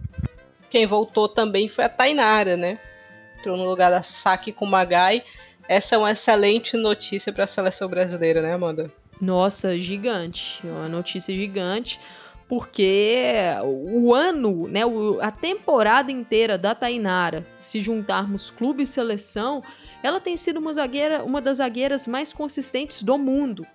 Quem voltou também foi a Tainara, né? Entrou no lugar da Saki Kumagai. Essa é uma excelente notícia para a seleção brasileira, né, Amanda? Nossa, gigante. Uma notícia gigante porque o ano, né, a temporada inteira da Tainara, se juntarmos clube e seleção, ela tem sido uma zagueira, uma das zagueiras mais consistentes do mundo.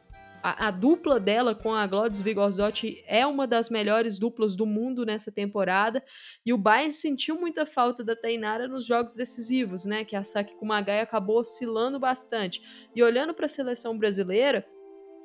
a, a, dupla dela com a Glódis Vigorzotti é uma das melhores duplas do mundo nessa temporada. E o Bayern sentiu muita falta da Tainara nos jogos decisivos, né? Que a Saki Kumagai acabou oscilando bastante. E olhando para a seleção brasileira,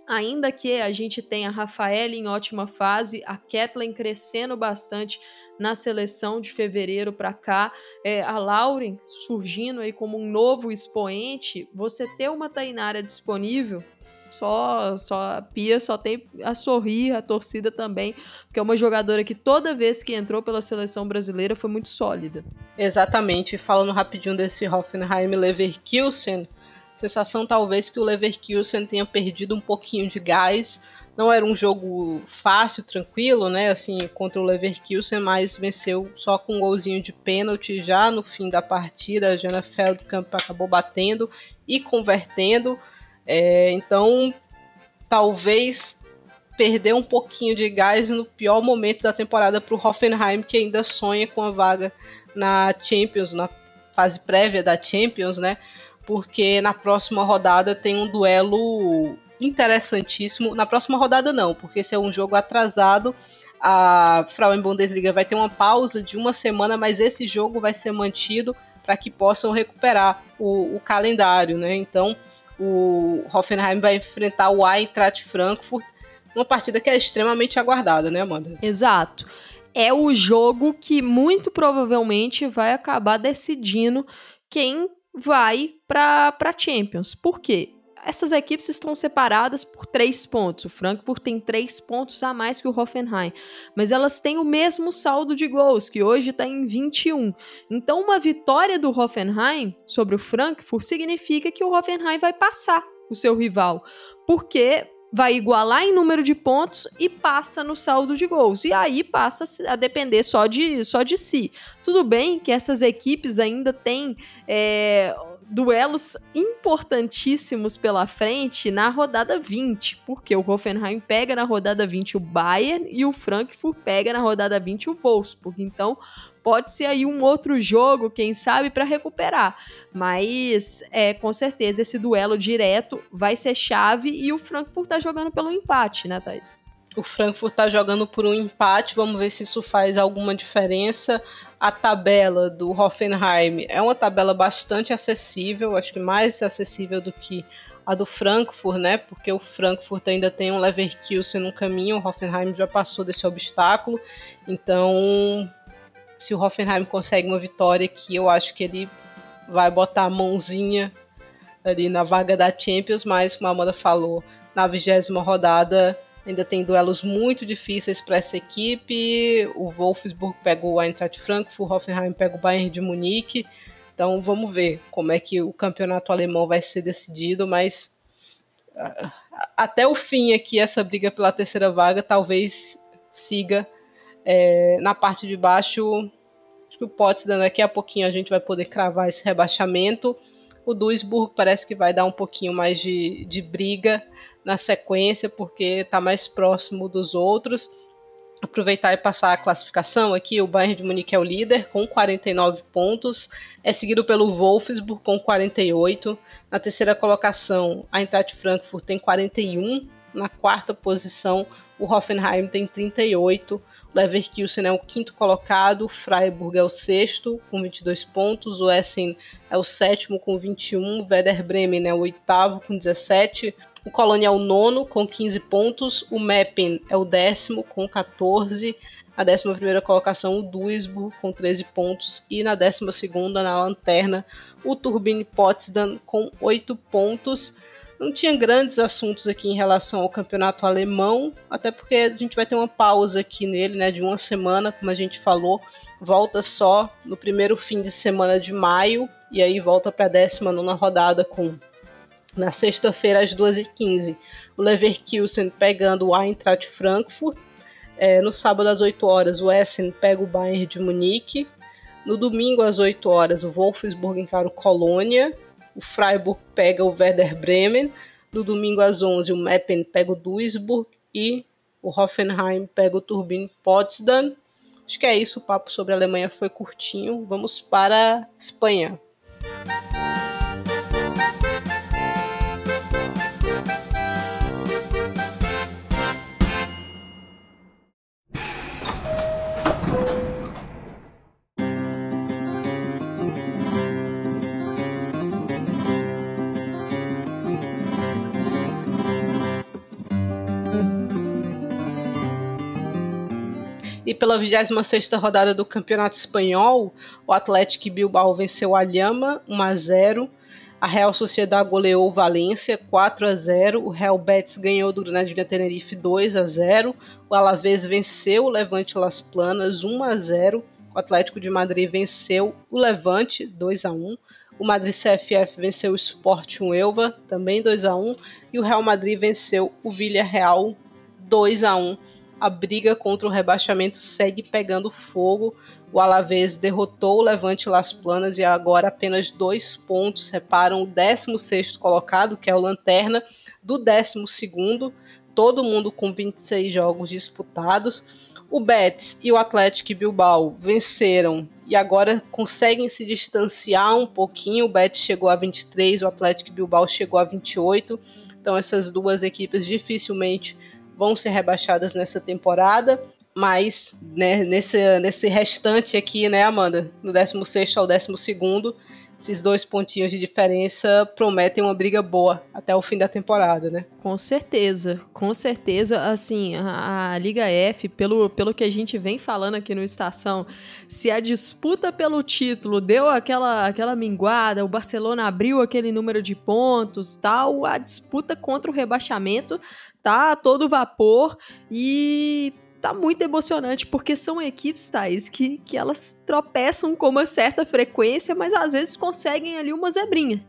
ainda que a gente tenha a Rafaela em ótima fase, a Kathleen crescendo bastante na seleção de fevereiro para cá, é, a Lauren surgindo aí como um novo expoente, você ter uma Tainara disponível só, só a Pia só tem a sorrir, a torcida também, porque é uma jogadora que toda vez que entrou pela seleção brasileira foi muito sólida. Exatamente. Falando rapidinho desse Hoffenheim Leverkusen, sensação talvez que o Leverkusen tenha perdido um pouquinho de gás. Não era um jogo fácil, tranquilo, né? Assim, contra o Leverkusen, mas venceu só com um golzinho de pênalti já no fim da partida. A Jana Feldkamp acabou batendo e convertendo. É, então, talvez perder um pouquinho de gás no pior momento da temporada para o Hoffenheim, que ainda sonha com a vaga na Champions, na fase prévia da Champions, né? Porque na próxima rodada tem um duelo interessantíssimo. Na próxima rodada não, porque esse é um jogo atrasado. A Frauen Bundesliga vai ter uma pausa de uma semana, mas esse jogo vai ser mantido para que possam recuperar o, o calendário, né? Então o Hoffenheim vai enfrentar o Eintracht Frankfurt, uma partida que é extremamente aguardada, né, Amanda? Exato. É o jogo que muito provavelmente vai acabar decidindo quem vai para Champions. Por quê? essas equipes estão separadas por três pontos. O Frankfurt tem três pontos a mais que o Hoffenheim, mas elas têm o mesmo saldo de gols, que hoje está em 21. Então, uma vitória do Hoffenheim sobre o Frankfurt significa que o Hoffenheim vai passar o seu rival, porque vai igualar em número de pontos e passa no saldo de gols. E aí passa a depender só de, só de si. Tudo bem que essas equipes ainda têm é, duelos importantíssimos pela frente na rodada 20, porque o Hoffenheim pega na rodada 20 o Bayern e o Frankfurt pega na rodada 20 o Wolfsburg. Então, pode ser aí um outro jogo, quem sabe, para recuperar. Mas, é, com certeza, esse duelo direto vai ser chave e o Frankfurt tá jogando pelo empate, né, Thais? O Frankfurt está jogando por um empate, vamos ver se isso faz alguma diferença. A tabela do Hoffenheim é uma tabela bastante acessível, acho que mais acessível do que a do Frankfurt, né? Porque o Frankfurt ainda tem um Leverkusen no caminho, o Hoffenheim já passou desse obstáculo. Então, se o Hoffenheim consegue uma vitória aqui, eu acho que ele vai botar a mãozinha ali na vaga da Champions, mas como a Amanda falou, na vigésima rodada Ainda tem duelos muito difíceis para essa equipe. O Wolfsburg pega o Eintracht Frankfurt, o Hoffenheim pega o Bayern de Munique. Então vamos ver como é que o campeonato alemão vai ser decidido, mas uh, até o fim aqui essa briga pela terceira vaga talvez siga é, na parte de baixo. Acho que o Potsdam daqui a pouquinho a gente vai poder cravar esse rebaixamento. O Duisburg parece que vai dar um pouquinho mais de, de briga na sequência, porque está mais próximo dos outros. Aproveitar e passar a classificação aqui, o Bayern de Munique é o líder com 49 pontos, é seguido pelo Wolfsburg com 48. Na terceira colocação, a Eintracht Frankfurt tem 41. Na quarta posição, o Hoffenheim tem 38. Leverkusen é o quinto colocado, Freiburg é o sexto com 22 pontos, o Essen é o sétimo com 21, o Werder Bremen é o oitavo com 17, o Colônia é o nono com 15 pontos. O Meppen é o décimo com 14. A décima primeira colocação, o Duisburg com 13 pontos. E na décima segunda, na lanterna, o Turbine Potsdam com 8 pontos. Não tinha grandes assuntos aqui em relação ao campeonato alemão, até porque a gente vai ter uma pausa aqui nele, né, de uma semana, como a gente falou. Volta só no primeiro fim de semana de maio, e aí volta para a 19 rodada com na sexta-feira às 2h15. O Leverkusen pegando o Eintracht Frankfurt. É, no sábado às 8 horas o Essen pega o Bayern de Munique. No domingo às 8 horas o Wolfsburg encara o Colônia. O Freiburg pega o Werder Bremen. No domingo às 11 o Meppen pega o Duisburg e o Hoffenheim pega o Turbine Potsdam. Acho que é isso, o papo sobre a Alemanha foi curtinho. Vamos para a Espanha. E pela 26 rodada do Campeonato Espanhol, o Atlético Bilbao venceu a Llama 1 a 0. A Real Sociedad goleou o Valência 4 a 0. O Real Betis ganhou do Granadilha Tenerife 2 a 0. O Alavés venceu o Levante Las Planas 1 a 0. O Atlético de Madrid venceu o Levante 2 a 1. O Madrid CFF venceu o Sporting Elva, também 2 a 1, e o Real Madrid venceu o Villarreal 2 a 1. A briga contra o rebaixamento segue pegando fogo. O Alavés derrotou o Levante Las Planas e agora apenas dois pontos separam o 16º colocado, que é o Lanterna, do 12º. Todo mundo com 26 jogos disputados. O Betis e o Atlético Bilbao venceram e agora conseguem se distanciar um pouquinho. O Betis chegou a 23, o Atlético Bilbao chegou a 28. Então essas duas equipes dificilmente vão ser rebaixadas nessa temporada. Mas né, nesse, nesse restante aqui, né, Amanda? No 16 ao 12 esses dois pontinhos de diferença prometem uma briga boa até o fim da temporada, né? Com certeza, com certeza. Assim, a, a, Liga F, pelo, pelo que a gente vem falando aqui no Estação, se a disputa pelo título deu aquela, aquela minguada, o Barcelona abriu aquele número de pontos, tal, a disputa contra o rebaixamento tá todo vapor e tá muito emocionante, porque são equipes, Thais, que, que elas tropeçam com uma certa frequência, mas às vezes conseguem ali uma zebrinha.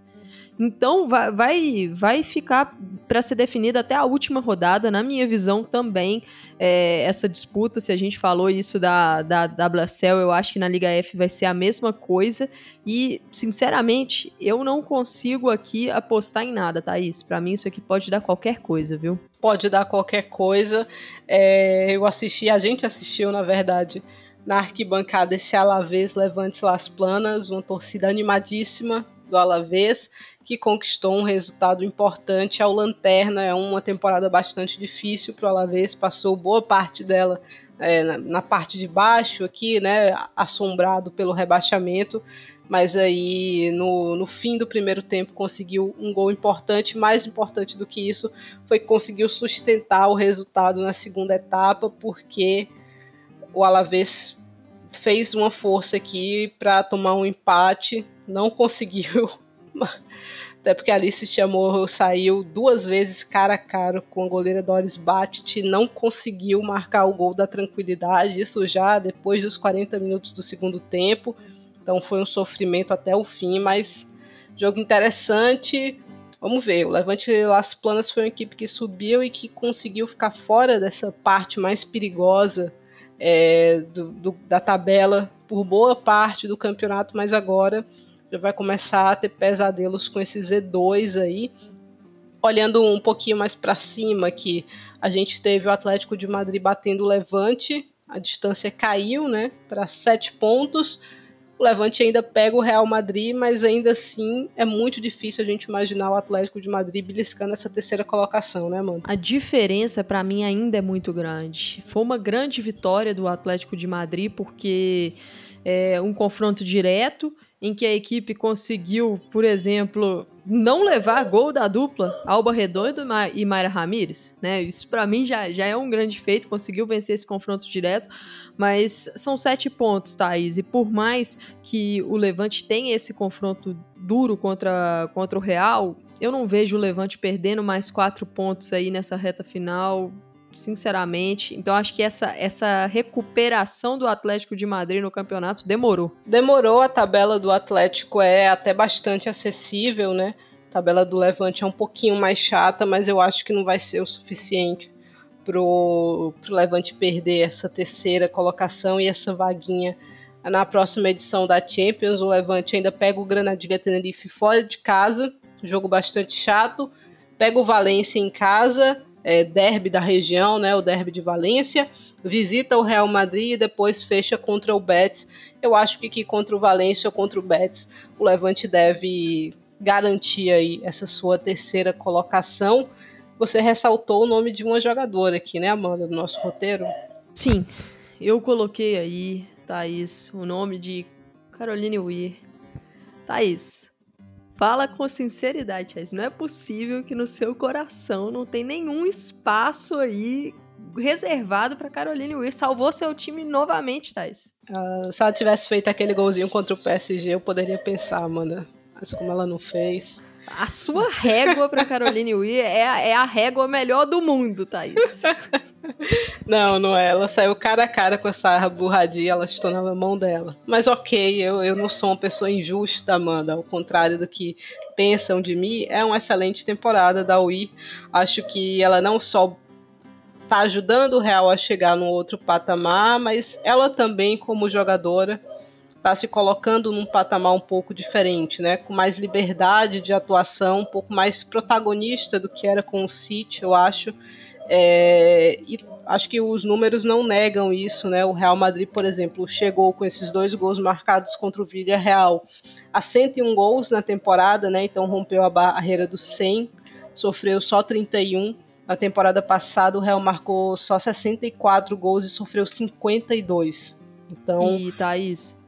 Então vai, vai, vai ficar para ser definida até a última rodada, na minha visão também, é, essa disputa. Se a gente falou isso da, da WSL, eu acho que na Liga F vai ser a mesma coisa. E, sinceramente, eu não consigo aqui apostar em nada, Thaís. Para mim, isso aqui pode dar qualquer coisa, viu? Pode dar qualquer coisa. É, eu assisti, a gente assistiu, na verdade, na arquibancada esse Alavés Levante Las Planas, uma torcida animadíssima do Alavés que conquistou um resultado importante ao Lanterna. É uma temporada bastante difícil para o Alavés, passou boa parte dela é, na, na, parte de baixo aqui, né, assombrado pelo rebaixamento, mas aí no, no fim do primeiro tempo conseguiu um gol importante. Mais importante do que isso foi que conseguiu sustentar o resultado na segunda etapa, porque o Alavés fez uma força aqui para tomar um empate, não conseguiu até porque a Alice Chamorro saiu duas vezes cara a cara com a goleira Doris Batit e não conseguiu marcar o gol da tranquilidade, isso já depois dos 40 minutos do segundo tempo. Então foi um sofrimento até o fim, mas jogo interessante. Vamos ver, o Levante Las Planas foi uma equipe que subiu e que conseguiu ficar fora dessa parte mais perigosa é, do, do, da tabela por boa parte do campeonato, mas agora já vai começar a ter pesadelos com esse Z2 aí. Olhando um pouquinho mais para cima aqui, a gente teve o Atlético de Madrid batendo o Levante, a distância caiu, né, para 7 pontos. O Levante ainda pega o Real Madrid, mas ainda assim é muito difícil a gente imaginar o Atlético de Madrid beliscando essa terceira colocação, né, mano? A diferença para mim ainda é muito grande. Foi uma grande vitória do Atlético de Madrid porque é um confronto direto em que a equipe conseguiu, por exemplo, não levar gol da dupla Alba Redondo e Mayra Ramírez, né? Isso para mim já, já é um grande feito, conseguiu vencer esse confronto direto, mas são sete pontos, Thaís, e por mais que o Levante tenha esse confronto duro contra, contra o Real, eu não vejo o Levante perdendo mais quatro pontos aí nessa reta final sinceramente. Então acho que essa, essa recuperação do Atlético de Madrid no campeonato demorou. Demorou, a tabela do Atlético é até bastante acessível, né? A tabela do Levante é um pouquinho mais chata, mas eu acho que não vai ser o suficiente pro, pro Levante perder essa terceira colocação e essa vaguinha na próxima edição da Champions. O Levante ainda pega o Granadilha Tenerife fora de casa, jogo bastante chato. Pega o Valência em casa é, derby da região, né, o derby de Valência, visita o Real Madrid e depois fecha contra o Betis. Eu acho que, que contra o Valência ou contra o Betis, o Levante deve garantir aí essa sua terceira colocação. Você ressaltou o nome de uma jogadora aqui, né, Amanda, no nosso roteiro? Sim, eu coloquei aí, Thaís, o nome de Caroline Weir. Thaís, Fala com sinceridade, Chaz. Não é possível que no seu coração não tem nenhum espaço aí reservado para Caroline Weir. Salvou seu time novamente, Thais. Uh, se ela tivesse feito aquele golzinho contra o PSG, eu poderia pensar, Amanda. Mas como ela não fez. A sua régua para Caroline Weir é, é a régua melhor do mundo, Thaís. não, não é. Ela saiu cara a cara com essa burradia, ela estou na mão dela. Mas ok, eu, eu não sou uma pessoa injusta, Amanda. Ao contrário do que pensam de mim, é uma excelente temporada da Wii. Acho que ela não só está ajudando o Real a chegar num outro patamar, mas ela também, como jogadora, está se colocando num patamar um pouco diferente, né? Com mais liberdade de atuação, um pouco mais protagonista do que era com o City, eu acho. É, e acho que os números não negam isso, né? O Real Madrid, por exemplo, chegou com esses dois gols marcados contra o Villarreal a 101 gols na temporada, né? Então rompeu a barreira dos 100, sofreu só 31. Na temporada passada, o Real marcou só 64 gols e sofreu 52. Então, e Thaís,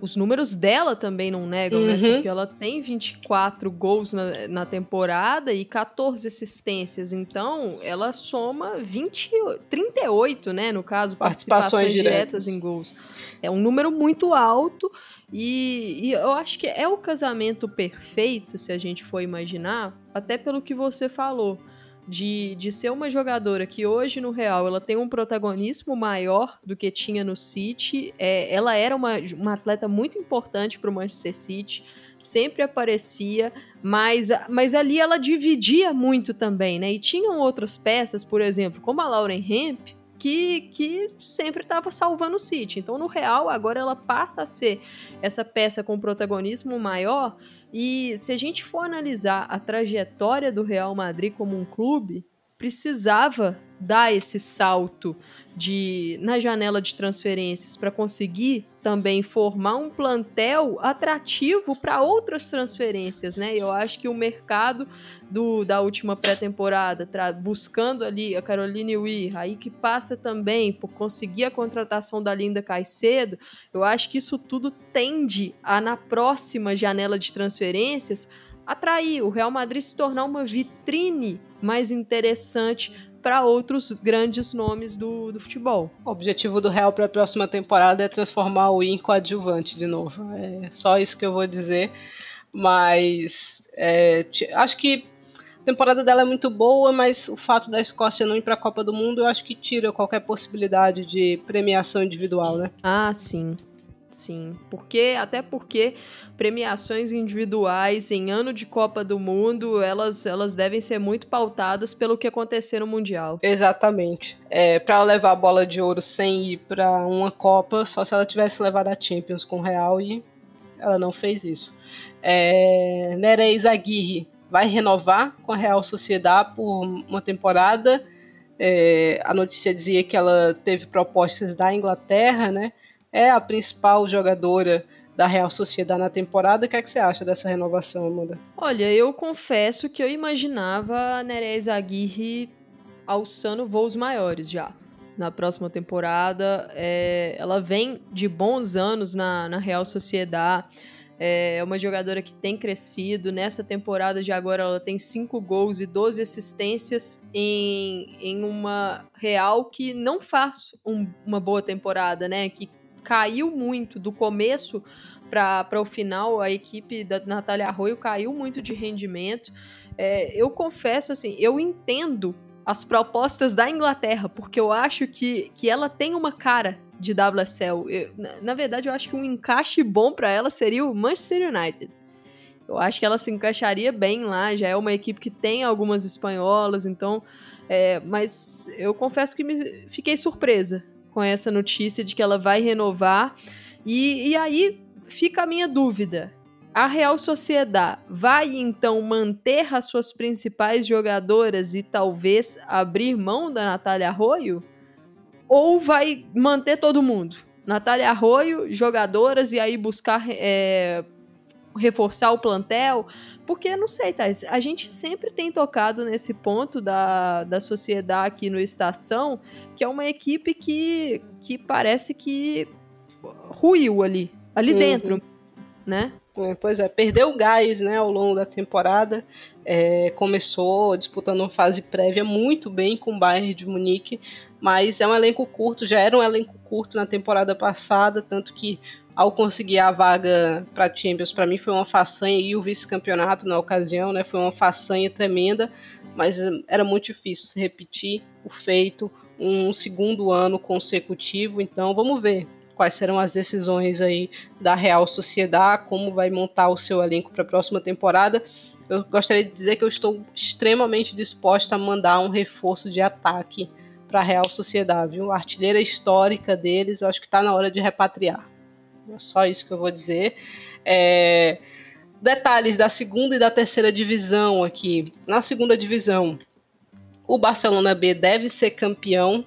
os números dela também não negam, né? uhum. né? Porque ela tem 24 gols na, na, temporada e 14 assistências. Então, ela soma 20, 38, né? No caso, participações, participações diretas. diretas em gols. É um número muito alto e, e, eu acho que é o casamento perfeito, se a gente for imaginar, até pelo que você falou de, de ser uma jogadora que hoje no Real ela tem um protagonismo maior do que tinha no City. É, ela era uma, uma atleta muito importante para o Manchester City, sempre aparecia, mas, mas ali ela dividia muito também, né? E tinham outras peças, por exemplo, como a Lauren Hemp, que, que sempre estava salvando o City. Então, no Real, agora ela passa a ser essa peça com protagonismo maior e se a gente for analisar a trajetória do Real Madrid como um clube, precisava dar esse salto de na janela de transferências para conseguir também formar um plantel atrativo para outras transferências, né? Eu acho que o mercado do, da última pré-temporada, buscando ali a Caroline Weir, aí que passa também por conseguir a contratação da Linda Caicedo, eu acho que isso tudo tende a na próxima janela de transferências atrair o Real Madrid se tornar uma vitrine mais interessante para outros grandes nomes do, do futebol. O objetivo do Real para a próxima temporada é transformar o em coadjuvante de novo. É só isso que eu vou dizer. Mas é, acho que a temporada dela é muito boa, mas o fato da Escócia não ir para a Copa do Mundo, eu acho que tira qualquer possibilidade de premiação individual, né? Ah, sim. Sim, porque até porque premiações individuais em ano de Copa do Mundo, elas, elas devem ser muito pautadas pelo que acontecer no Mundial. Exatamente. É, para levar a bola de ouro sem ir para uma Copa, só se ela tivesse levado a Champions com o Real e ela não fez isso. É, Nereis Aguirre vai renovar com a Real Sociedade por uma temporada. É, a notícia dizia que ela teve propostas da Inglaterra, né? É a principal jogadora da Real Sociedade na temporada. O que, é que você acha dessa renovação, Amanda? Olha, eu confesso que eu imaginava a Neres Aguirre alçando voos maiores já. Na próxima temporada, é, ela vem de bons anos na, na Real Sociedade. É uma jogadora que tem crescido. Nessa temporada de agora, ela tem 5 gols e 12 assistências em, em uma Real que não faz um, uma boa temporada, né? Que caiu muito do começo para o final, a equipe da Natália Arroio caiu muito de rendimento. É, eu confesso, assim, eu entendo as propostas da Inglaterra, porque eu acho que, que ela tem uma cara de WSL. Eu, na, na, verdade, eu acho que um encaixe bom para ela seria o Manchester United. Eu acho que ela se encaixaria bem lá, já é uma equipe que tem algumas espanholas, então. É, mas eu confesso que me, fiquei surpresa com essa notícia de que ela vai renovar. E, e aí fica a minha dúvida. A Real Sociedade vai então manter as suas principais jogadoras e talvez abrir mão da Natália Arroio? Ou vai manter todo mundo? Natália Arroio, jogadoras, e aí buscar é, reforçar o plantel, porque não sei, Thais, a gente sempre tem tocado nesse ponto da, da sociedade aqui no Estação, que é uma equipe que, que parece que ruiu ali, ali uhum. dentro, né? É, pois é, perdeu o gás né, ao longo da temporada. É, começou disputando uma fase prévia muito bem com o Bayern de Munique, mas é um elenco curto, já era um elenco curto na temporada passada, tanto que ao conseguir a vaga para Champions, para mim foi uma façanha e o vice-campeonato na ocasião, né, foi uma façanha tremenda, mas era muito difícil se repetir o feito um segundo ano consecutivo, então vamos ver quais serão as decisões aí da Real Sociedade, como vai montar o seu elenco para a próxima temporada. Eu gostaria de dizer que eu estou extremamente disposta a mandar um reforço de ataque para a Real Sociedade, viu? A artilheira histórica deles, eu acho que está na hora de repatriar. É só isso que eu vou dizer. É... Detalhes da segunda e da terceira divisão aqui. Na segunda divisão, o Barcelona B deve ser campeão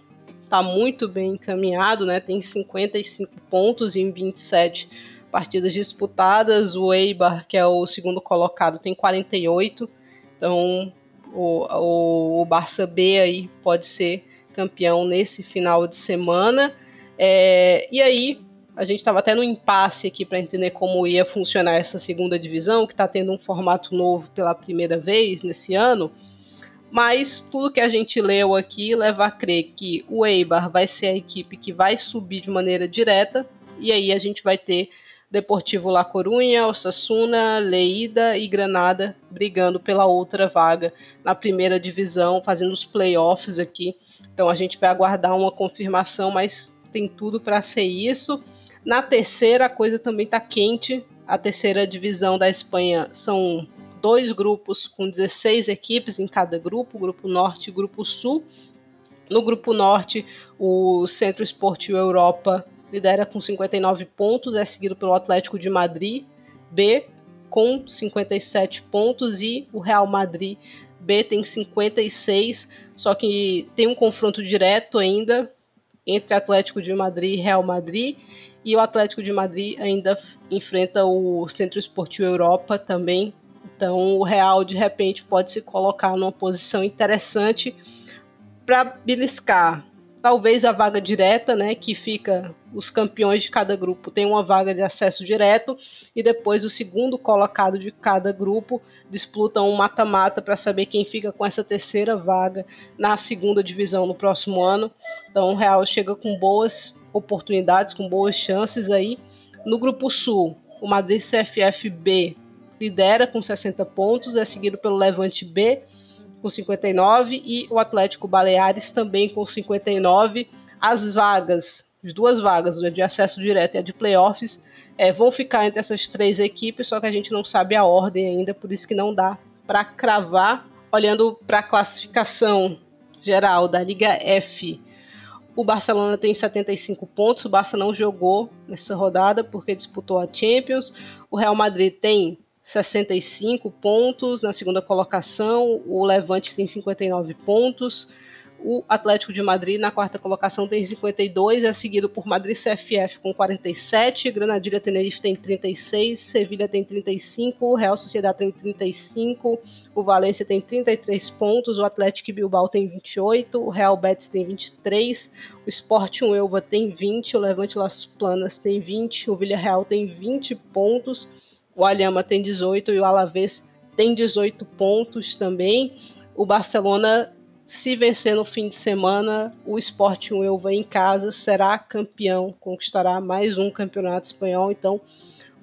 está muito bem encaminhado, né? Tem 55 pontos em 27 partidas disputadas. O Eibar, que é o segundo colocado, tem 48. Então o, o, o Barça B aí pode ser campeão nesse final de semana. É, e aí a gente estava até no impasse aqui para entender como ia funcionar essa segunda divisão, que está tendo um formato novo pela primeira vez nesse ano. Mas tudo que a gente leu aqui leva a crer que o Eibar vai ser a equipe que vai subir de maneira direta. E aí a gente vai ter Deportivo La Coruña, Osasuna, Leida e Granada brigando pela outra vaga na primeira divisão, fazendo os playoffs aqui. Então a gente vai aguardar uma confirmação, mas tem tudo para ser isso. Na terceira, a coisa também está quente. A terceira divisão da Espanha são dois grupos com 16 equipes em cada grupo, grupo norte e grupo sul. No grupo norte, o Centro Esportivo Europa lidera com 59 pontos, é seguido pelo Atlético de Madrid B com 57 pontos e o Real Madrid B tem 56, só que tem um confronto direto ainda entre Atlético de Madrid e Real Madrid e o Atlético de Madrid ainda enfrenta o Centro Esportivo Europa também então o Real de repente pode se colocar numa posição interessante para beliscar talvez a vaga direta, né, que fica os campeões de cada grupo tem uma vaga de acesso direto e depois o segundo colocado de cada grupo disputam um mata-mata para saber quem fica com essa terceira vaga na segunda divisão no próximo ano. Então o Real chega com boas oportunidades, com boas chances aí. No grupo Sul, o Madrid CFF-B lidera com 60 pontos, é seguido pelo Levante B com 59 e o Atlético Baleares também com 59. As vagas, as duas vagas, a de acesso direto e a de playoffs, é, vão ficar entre essas três equipes, só que a gente não sabe a ordem ainda, por isso que não dá para cravar. Olhando para a classificação geral da Liga F, o Barcelona tem 75 pontos. O Barça não jogou nessa rodada porque disputou a Champions. O Real Madrid tem 65 pontos na segunda colocação, o Levante tem 59 pontos, o Atlético de Madrid na quarta colocação tem 52, é seguido por Madrid CFF com 47, Granadilha Tenerife tem 36, Sevilha tem 35, o Real Sociedade tem 35, o Valência tem 33 pontos, o Atlético Bilbao tem 28, o Real Betis tem 23, o Sporting Elva tem 20, o Levante Las Planas tem 20, o Villarreal tem 20 pontos, o Alhama tem 18 e o Alavés tem 18 pontos também. O Barcelona, se vencer no fim de semana, o Sporting Huelva em casa será campeão, conquistará mais um campeonato espanhol. Então,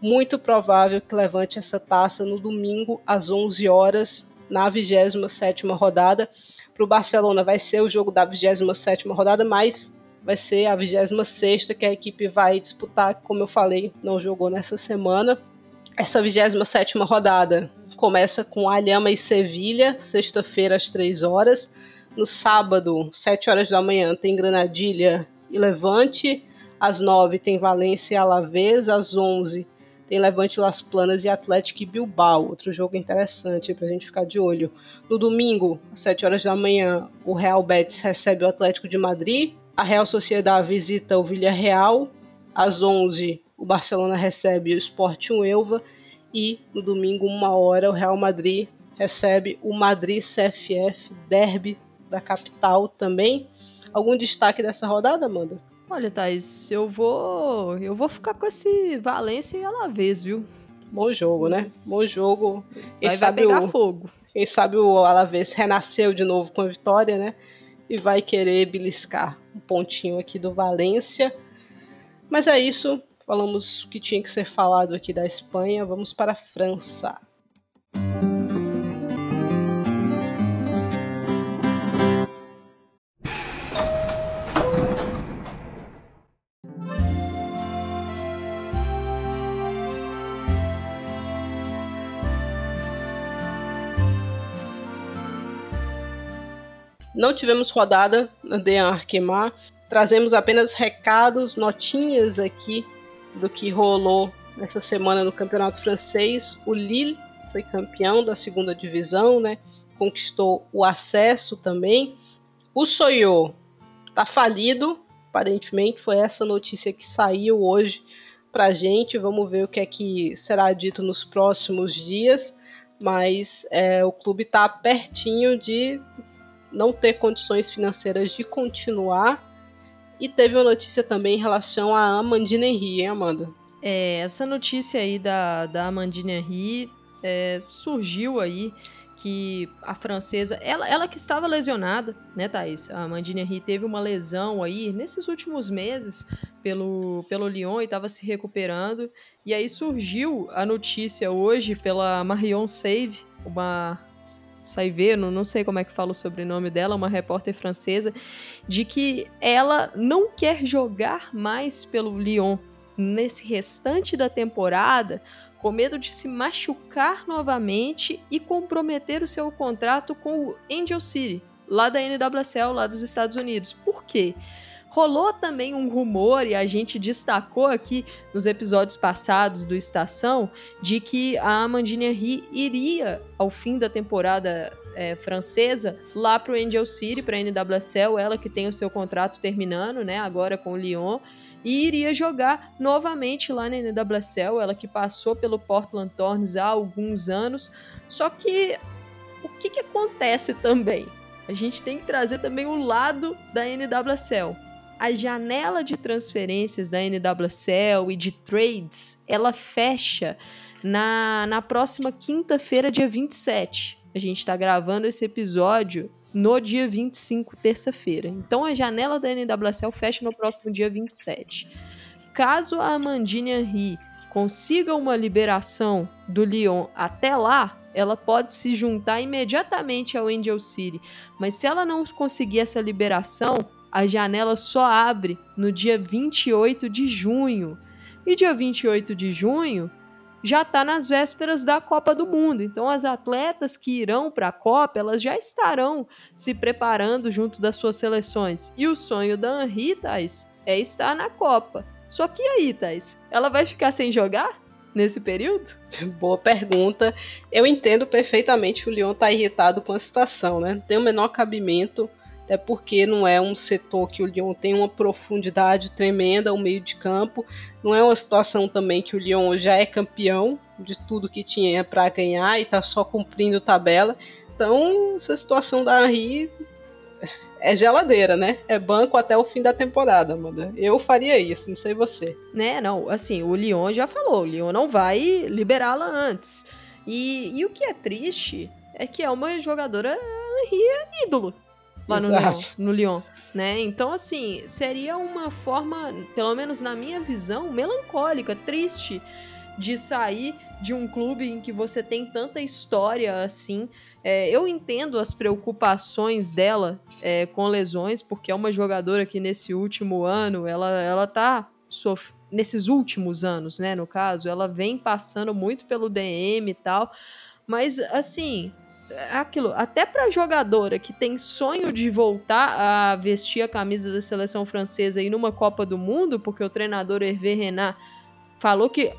muito provável que levante essa taça no domingo às 11 horas na 27ª rodada. Para o Barcelona vai ser o jogo da 27ª rodada, mas vai ser a 26ª que a equipe vai disputar, como eu falei, não jogou nessa semana. Essa 27 rodada começa com Alhama e Sevilha, sexta-feira às 3 horas. No sábado, 7 horas da manhã, tem Granadilha e Levante. Às 9 tem Valência e Alavés. Às 11 tem Levante Las Planas e Atlético e Bilbao. Outro jogo interessante para a gente ficar de olho. No domingo, às 7 horas da manhã, o Real Betis recebe o Atlético de Madrid. A Real Sociedade visita o Villarreal. Às 11 o Barcelona recebe o Sporting Elva e no domingo, uma hora, o Real Madrid recebe o Madrid CFF Derby da capital também. Algum destaque dessa rodada, Amanda? Olha, Thaís, eu vou eu vou ficar com esse Valência e Alavés, viu? Bom jogo, né? Bom jogo. Quem vai, sabe vai pegar o, fogo. Quem sabe o Alavés renasceu de novo com a vitória, né? E vai querer beliscar um pontinho aqui do Valência. Mas é isso. Falamos o que tinha que ser falado aqui da Espanha. Vamos para a França. Não tivemos rodada De Arquemar. Trazemos apenas recados, notinhas aqui do que rolou nessa semana no Campeonato Francês. O Lille foi campeão da segunda divisão, né? Conquistou o acesso também. O Soyo tá falido, aparentemente foi essa notícia que saiu hoje pra gente. Vamos ver o que é que será dito nos próximos dias. Mas é, o clube está pertinho de não ter condições financeiras de continuar. E teve uma notícia também em relação a Amandine Henry, hein, Amanda? É, essa notícia aí da, da Amandine Henry é, surgiu aí que a francesa, ela, ela que estava lesionada, né, Thaís? A Amandine Henry teve uma lesão aí nesses últimos meses pelo, pelo Lyon e estava se recuperando. E aí surgiu a notícia hoje pela Marion Save, uma Saiveno, não sei como é que fala o sobrenome dela, uma repórter francesa, de que ela não quer jogar mais pelo Lyon nesse restante da temporada, com medo de se machucar novamente e comprometer o seu contrato com o Angel City, lá da NWSL, lá dos Estados Unidos. Por quê? Rolou também um rumor, e a gente destacou aqui nos episódios passados do Estação, de que a Amandine Henry iria, ao fim da temporada é, francesa, lá para o Angel City, para a NWSL, ela que tem o seu contrato terminando, né, agora com o Lyon, e iria jogar novamente lá na NWSL, ela que passou pelo Portland Thorns há alguns anos. Só que o que, que acontece também? A gente tem que trazer também o lado da NWSL a janela de transferências da NWSL e de trades, ela fecha na, na próxima quinta-feira, dia 27. A gente está gravando esse episódio no dia 25, terça-feira. Então a janela da NWSL fecha no próximo dia 27. Caso a Amandine Henry consiga uma liberação do Lyon até lá, ela pode se juntar imediatamente ao Angel City. Mas se ela não conseguir essa liberação, a janela só abre no dia 28 de junho. E dia 28 de junho já está nas vésperas da Copa do Mundo. Então as atletas que irão para a Copa, elas já estarão se preparando junto das suas seleções. E o sonho da Henri, Thais, é estar na Copa. Só que aí, Thais, ela vai ficar sem jogar? Nesse período? Boa pergunta. Eu entendo perfeitamente que o Leon tá irritado com a situação, né? Tem o menor cabimento até porque não é um setor que o Lyon tem uma profundidade tremenda, o meio de campo. Não é uma situação também que o Lyon já é campeão de tudo que tinha para ganhar e está só cumprindo tabela. Então, essa situação da Henry é geladeira, né? É banco até o fim da temporada, Amanda. Eu faria isso, não sei você. Né, não, assim, o Lyon já falou, o Lyon não vai liberá-la antes. E, e o que é triste é que é uma jogadora Henry ídolo lá no Lyon, no Lyon, né? Então, assim, seria uma forma, pelo menos na minha visão, melancólica, triste de sair de um clube em que você tem tanta história assim. É, eu entendo as preocupações dela é, com lesões, porque é uma jogadora que nesse último ano ela, ela tá sof nesses últimos anos, né? No caso, ela vem passando muito pelo DM e tal. Mas assim, aquilo, até para jogadora que tem sonho de voltar a vestir a camisa da seleção francesa e numa Copa do Mundo, porque o treinador Hervé Renard falou que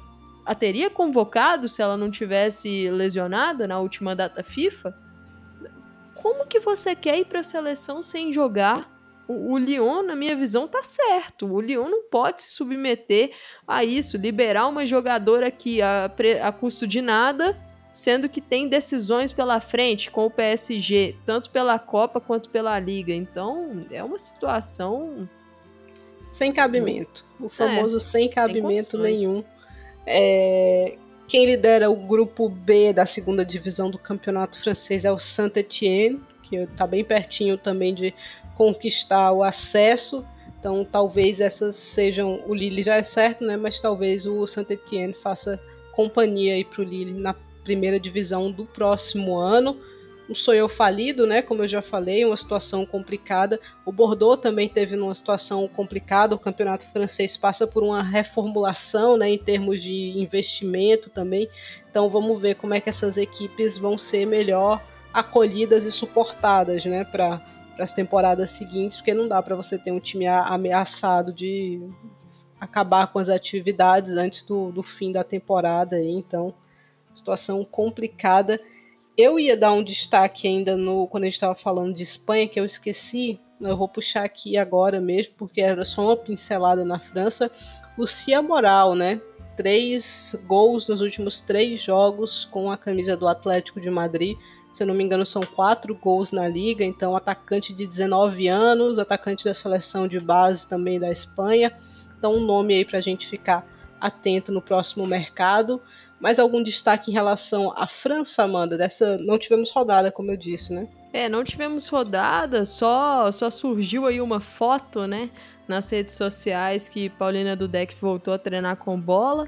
a teria convocado se ela não tivesse lesionada na última data FIFA. Como que você quer ir para a seleção sem jogar? O, o Lyon, na minha visão, tá certo. O Lyon não pode se submeter a isso, liberar uma jogadora que a, a custo de nada sendo que tem decisões pela frente com o PSG, tanto pela Copa quanto pela Liga. Então, é uma situação sem cabimento. O famoso é, sem cabimento sem nenhum. É... Quem lidera o grupo B da segunda divisão do campeonato francês é o Saint-Étienne, que está bem pertinho também de conquistar o acesso. Então talvez essas sejam. O Lille já é certo, né? Mas talvez o Saint-Étienne faça companhia aí para o Lille na primeira divisão do próximo ano um sonho falido, né? Como eu já falei, uma situação complicada. O Bordeaux também teve uma situação complicada. O campeonato francês passa por uma reformulação, né? Em termos de investimento também. Então vamos ver como é que essas equipes vão ser melhor acolhidas e suportadas, né? Para as temporadas seguintes, porque não dá para você ter um time ameaçado de acabar com as atividades antes do, do fim da temporada. Então, situação complicada. Eu ia dar um destaque ainda no quando a gente estava falando de Espanha, que eu esqueci. Eu vou puxar aqui agora mesmo, porque era só uma pincelada na França. Lucia Moral, né? Três gols nos últimos três jogos com a camisa do Atlético de Madrid. Se eu não me engano, são quatro gols na liga. Então, atacante de 19 anos, atacante da seleção de base também da Espanha. Então, um nome aí para a gente ficar atento no próximo mercado. Mais algum destaque em relação à França, Amanda? Dessa não tivemos rodada, como eu disse, né? É, não tivemos rodada, só só surgiu aí uma foto, né, nas redes sociais que Paulina Dudek voltou a treinar com bola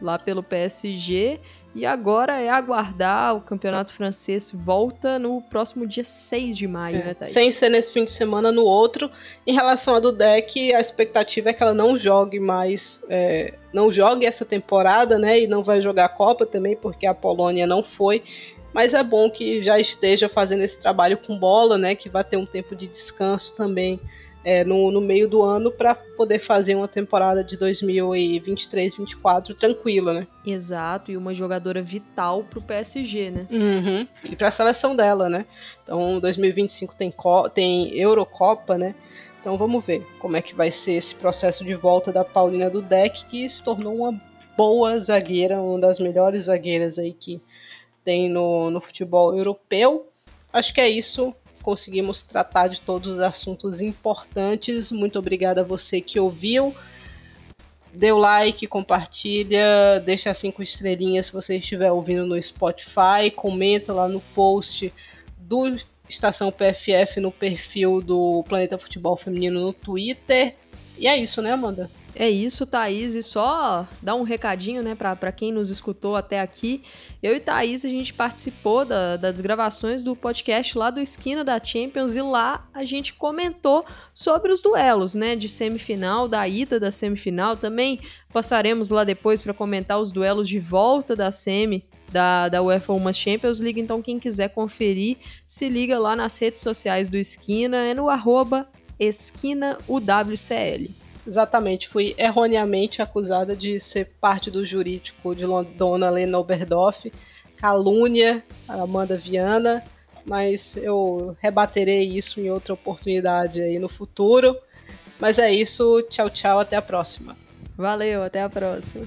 lá pelo PSG e agora é aguardar o campeonato francês volta no próximo dia 6 de maio, é, né, Thaís? Sem ser nesse fim de semana, no outro. Em relação a do deck, a expectativa é que ela não jogue mais. É, não jogue essa temporada, né? E não vai jogar a Copa também, porque a Polônia não foi. Mas é bom que já esteja fazendo esse trabalho com bola, né? Que vai ter um tempo de descanso também é, no, no, meio do ano para poder fazer uma temporada de 2023-24 tranquila, né? Exato, e uma jogadora vital para o PSG, né? Uhum. E para a seleção dela, né? Então 2025 tem, tem Eurocopa, né? Então vamos ver como é que vai ser esse processo de volta da Paulina do Deck, que se tornou uma boa zagueira, uma das melhores zagueiras aí que tem no, no futebol europeu. Acho que é isso conseguimos tratar de todos os assuntos importantes. Muito obrigada a você que ouviu. Dê o like, compartilha, deixa cinco estrelinhas se você estiver ouvindo no Spotify, comenta lá no post do Estação PFF no perfil do Planeta Futebol Feminino no Twitter. E é isso, né, Amanda? É isso, Thaís. E só dar um recadinho, né, para quem nos escutou até aqui. Eu e Thaís, a gente participou da, das gravações do podcast lá do Esquina da Champions e lá a gente comentou sobre os duelos, né, de semifinal, da ida da semifinal. Também passaremos lá depois para comentar os duelos de volta da semi da, da UEFA Women's Champions League. Então, quem quiser conferir, se liga lá nas redes sociais do Esquina, é no arroba esquinaUWCL. Exatamente, fui erroneamente acusada de ser parte do jurídico de Dona Lena Oberdorf, calúnia Amanda Viana, mas eu rebaterei isso em outra oportunidade aí no futuro. Mas é isso, tchau, tchau, até a próxima. Valeu, até a próxima.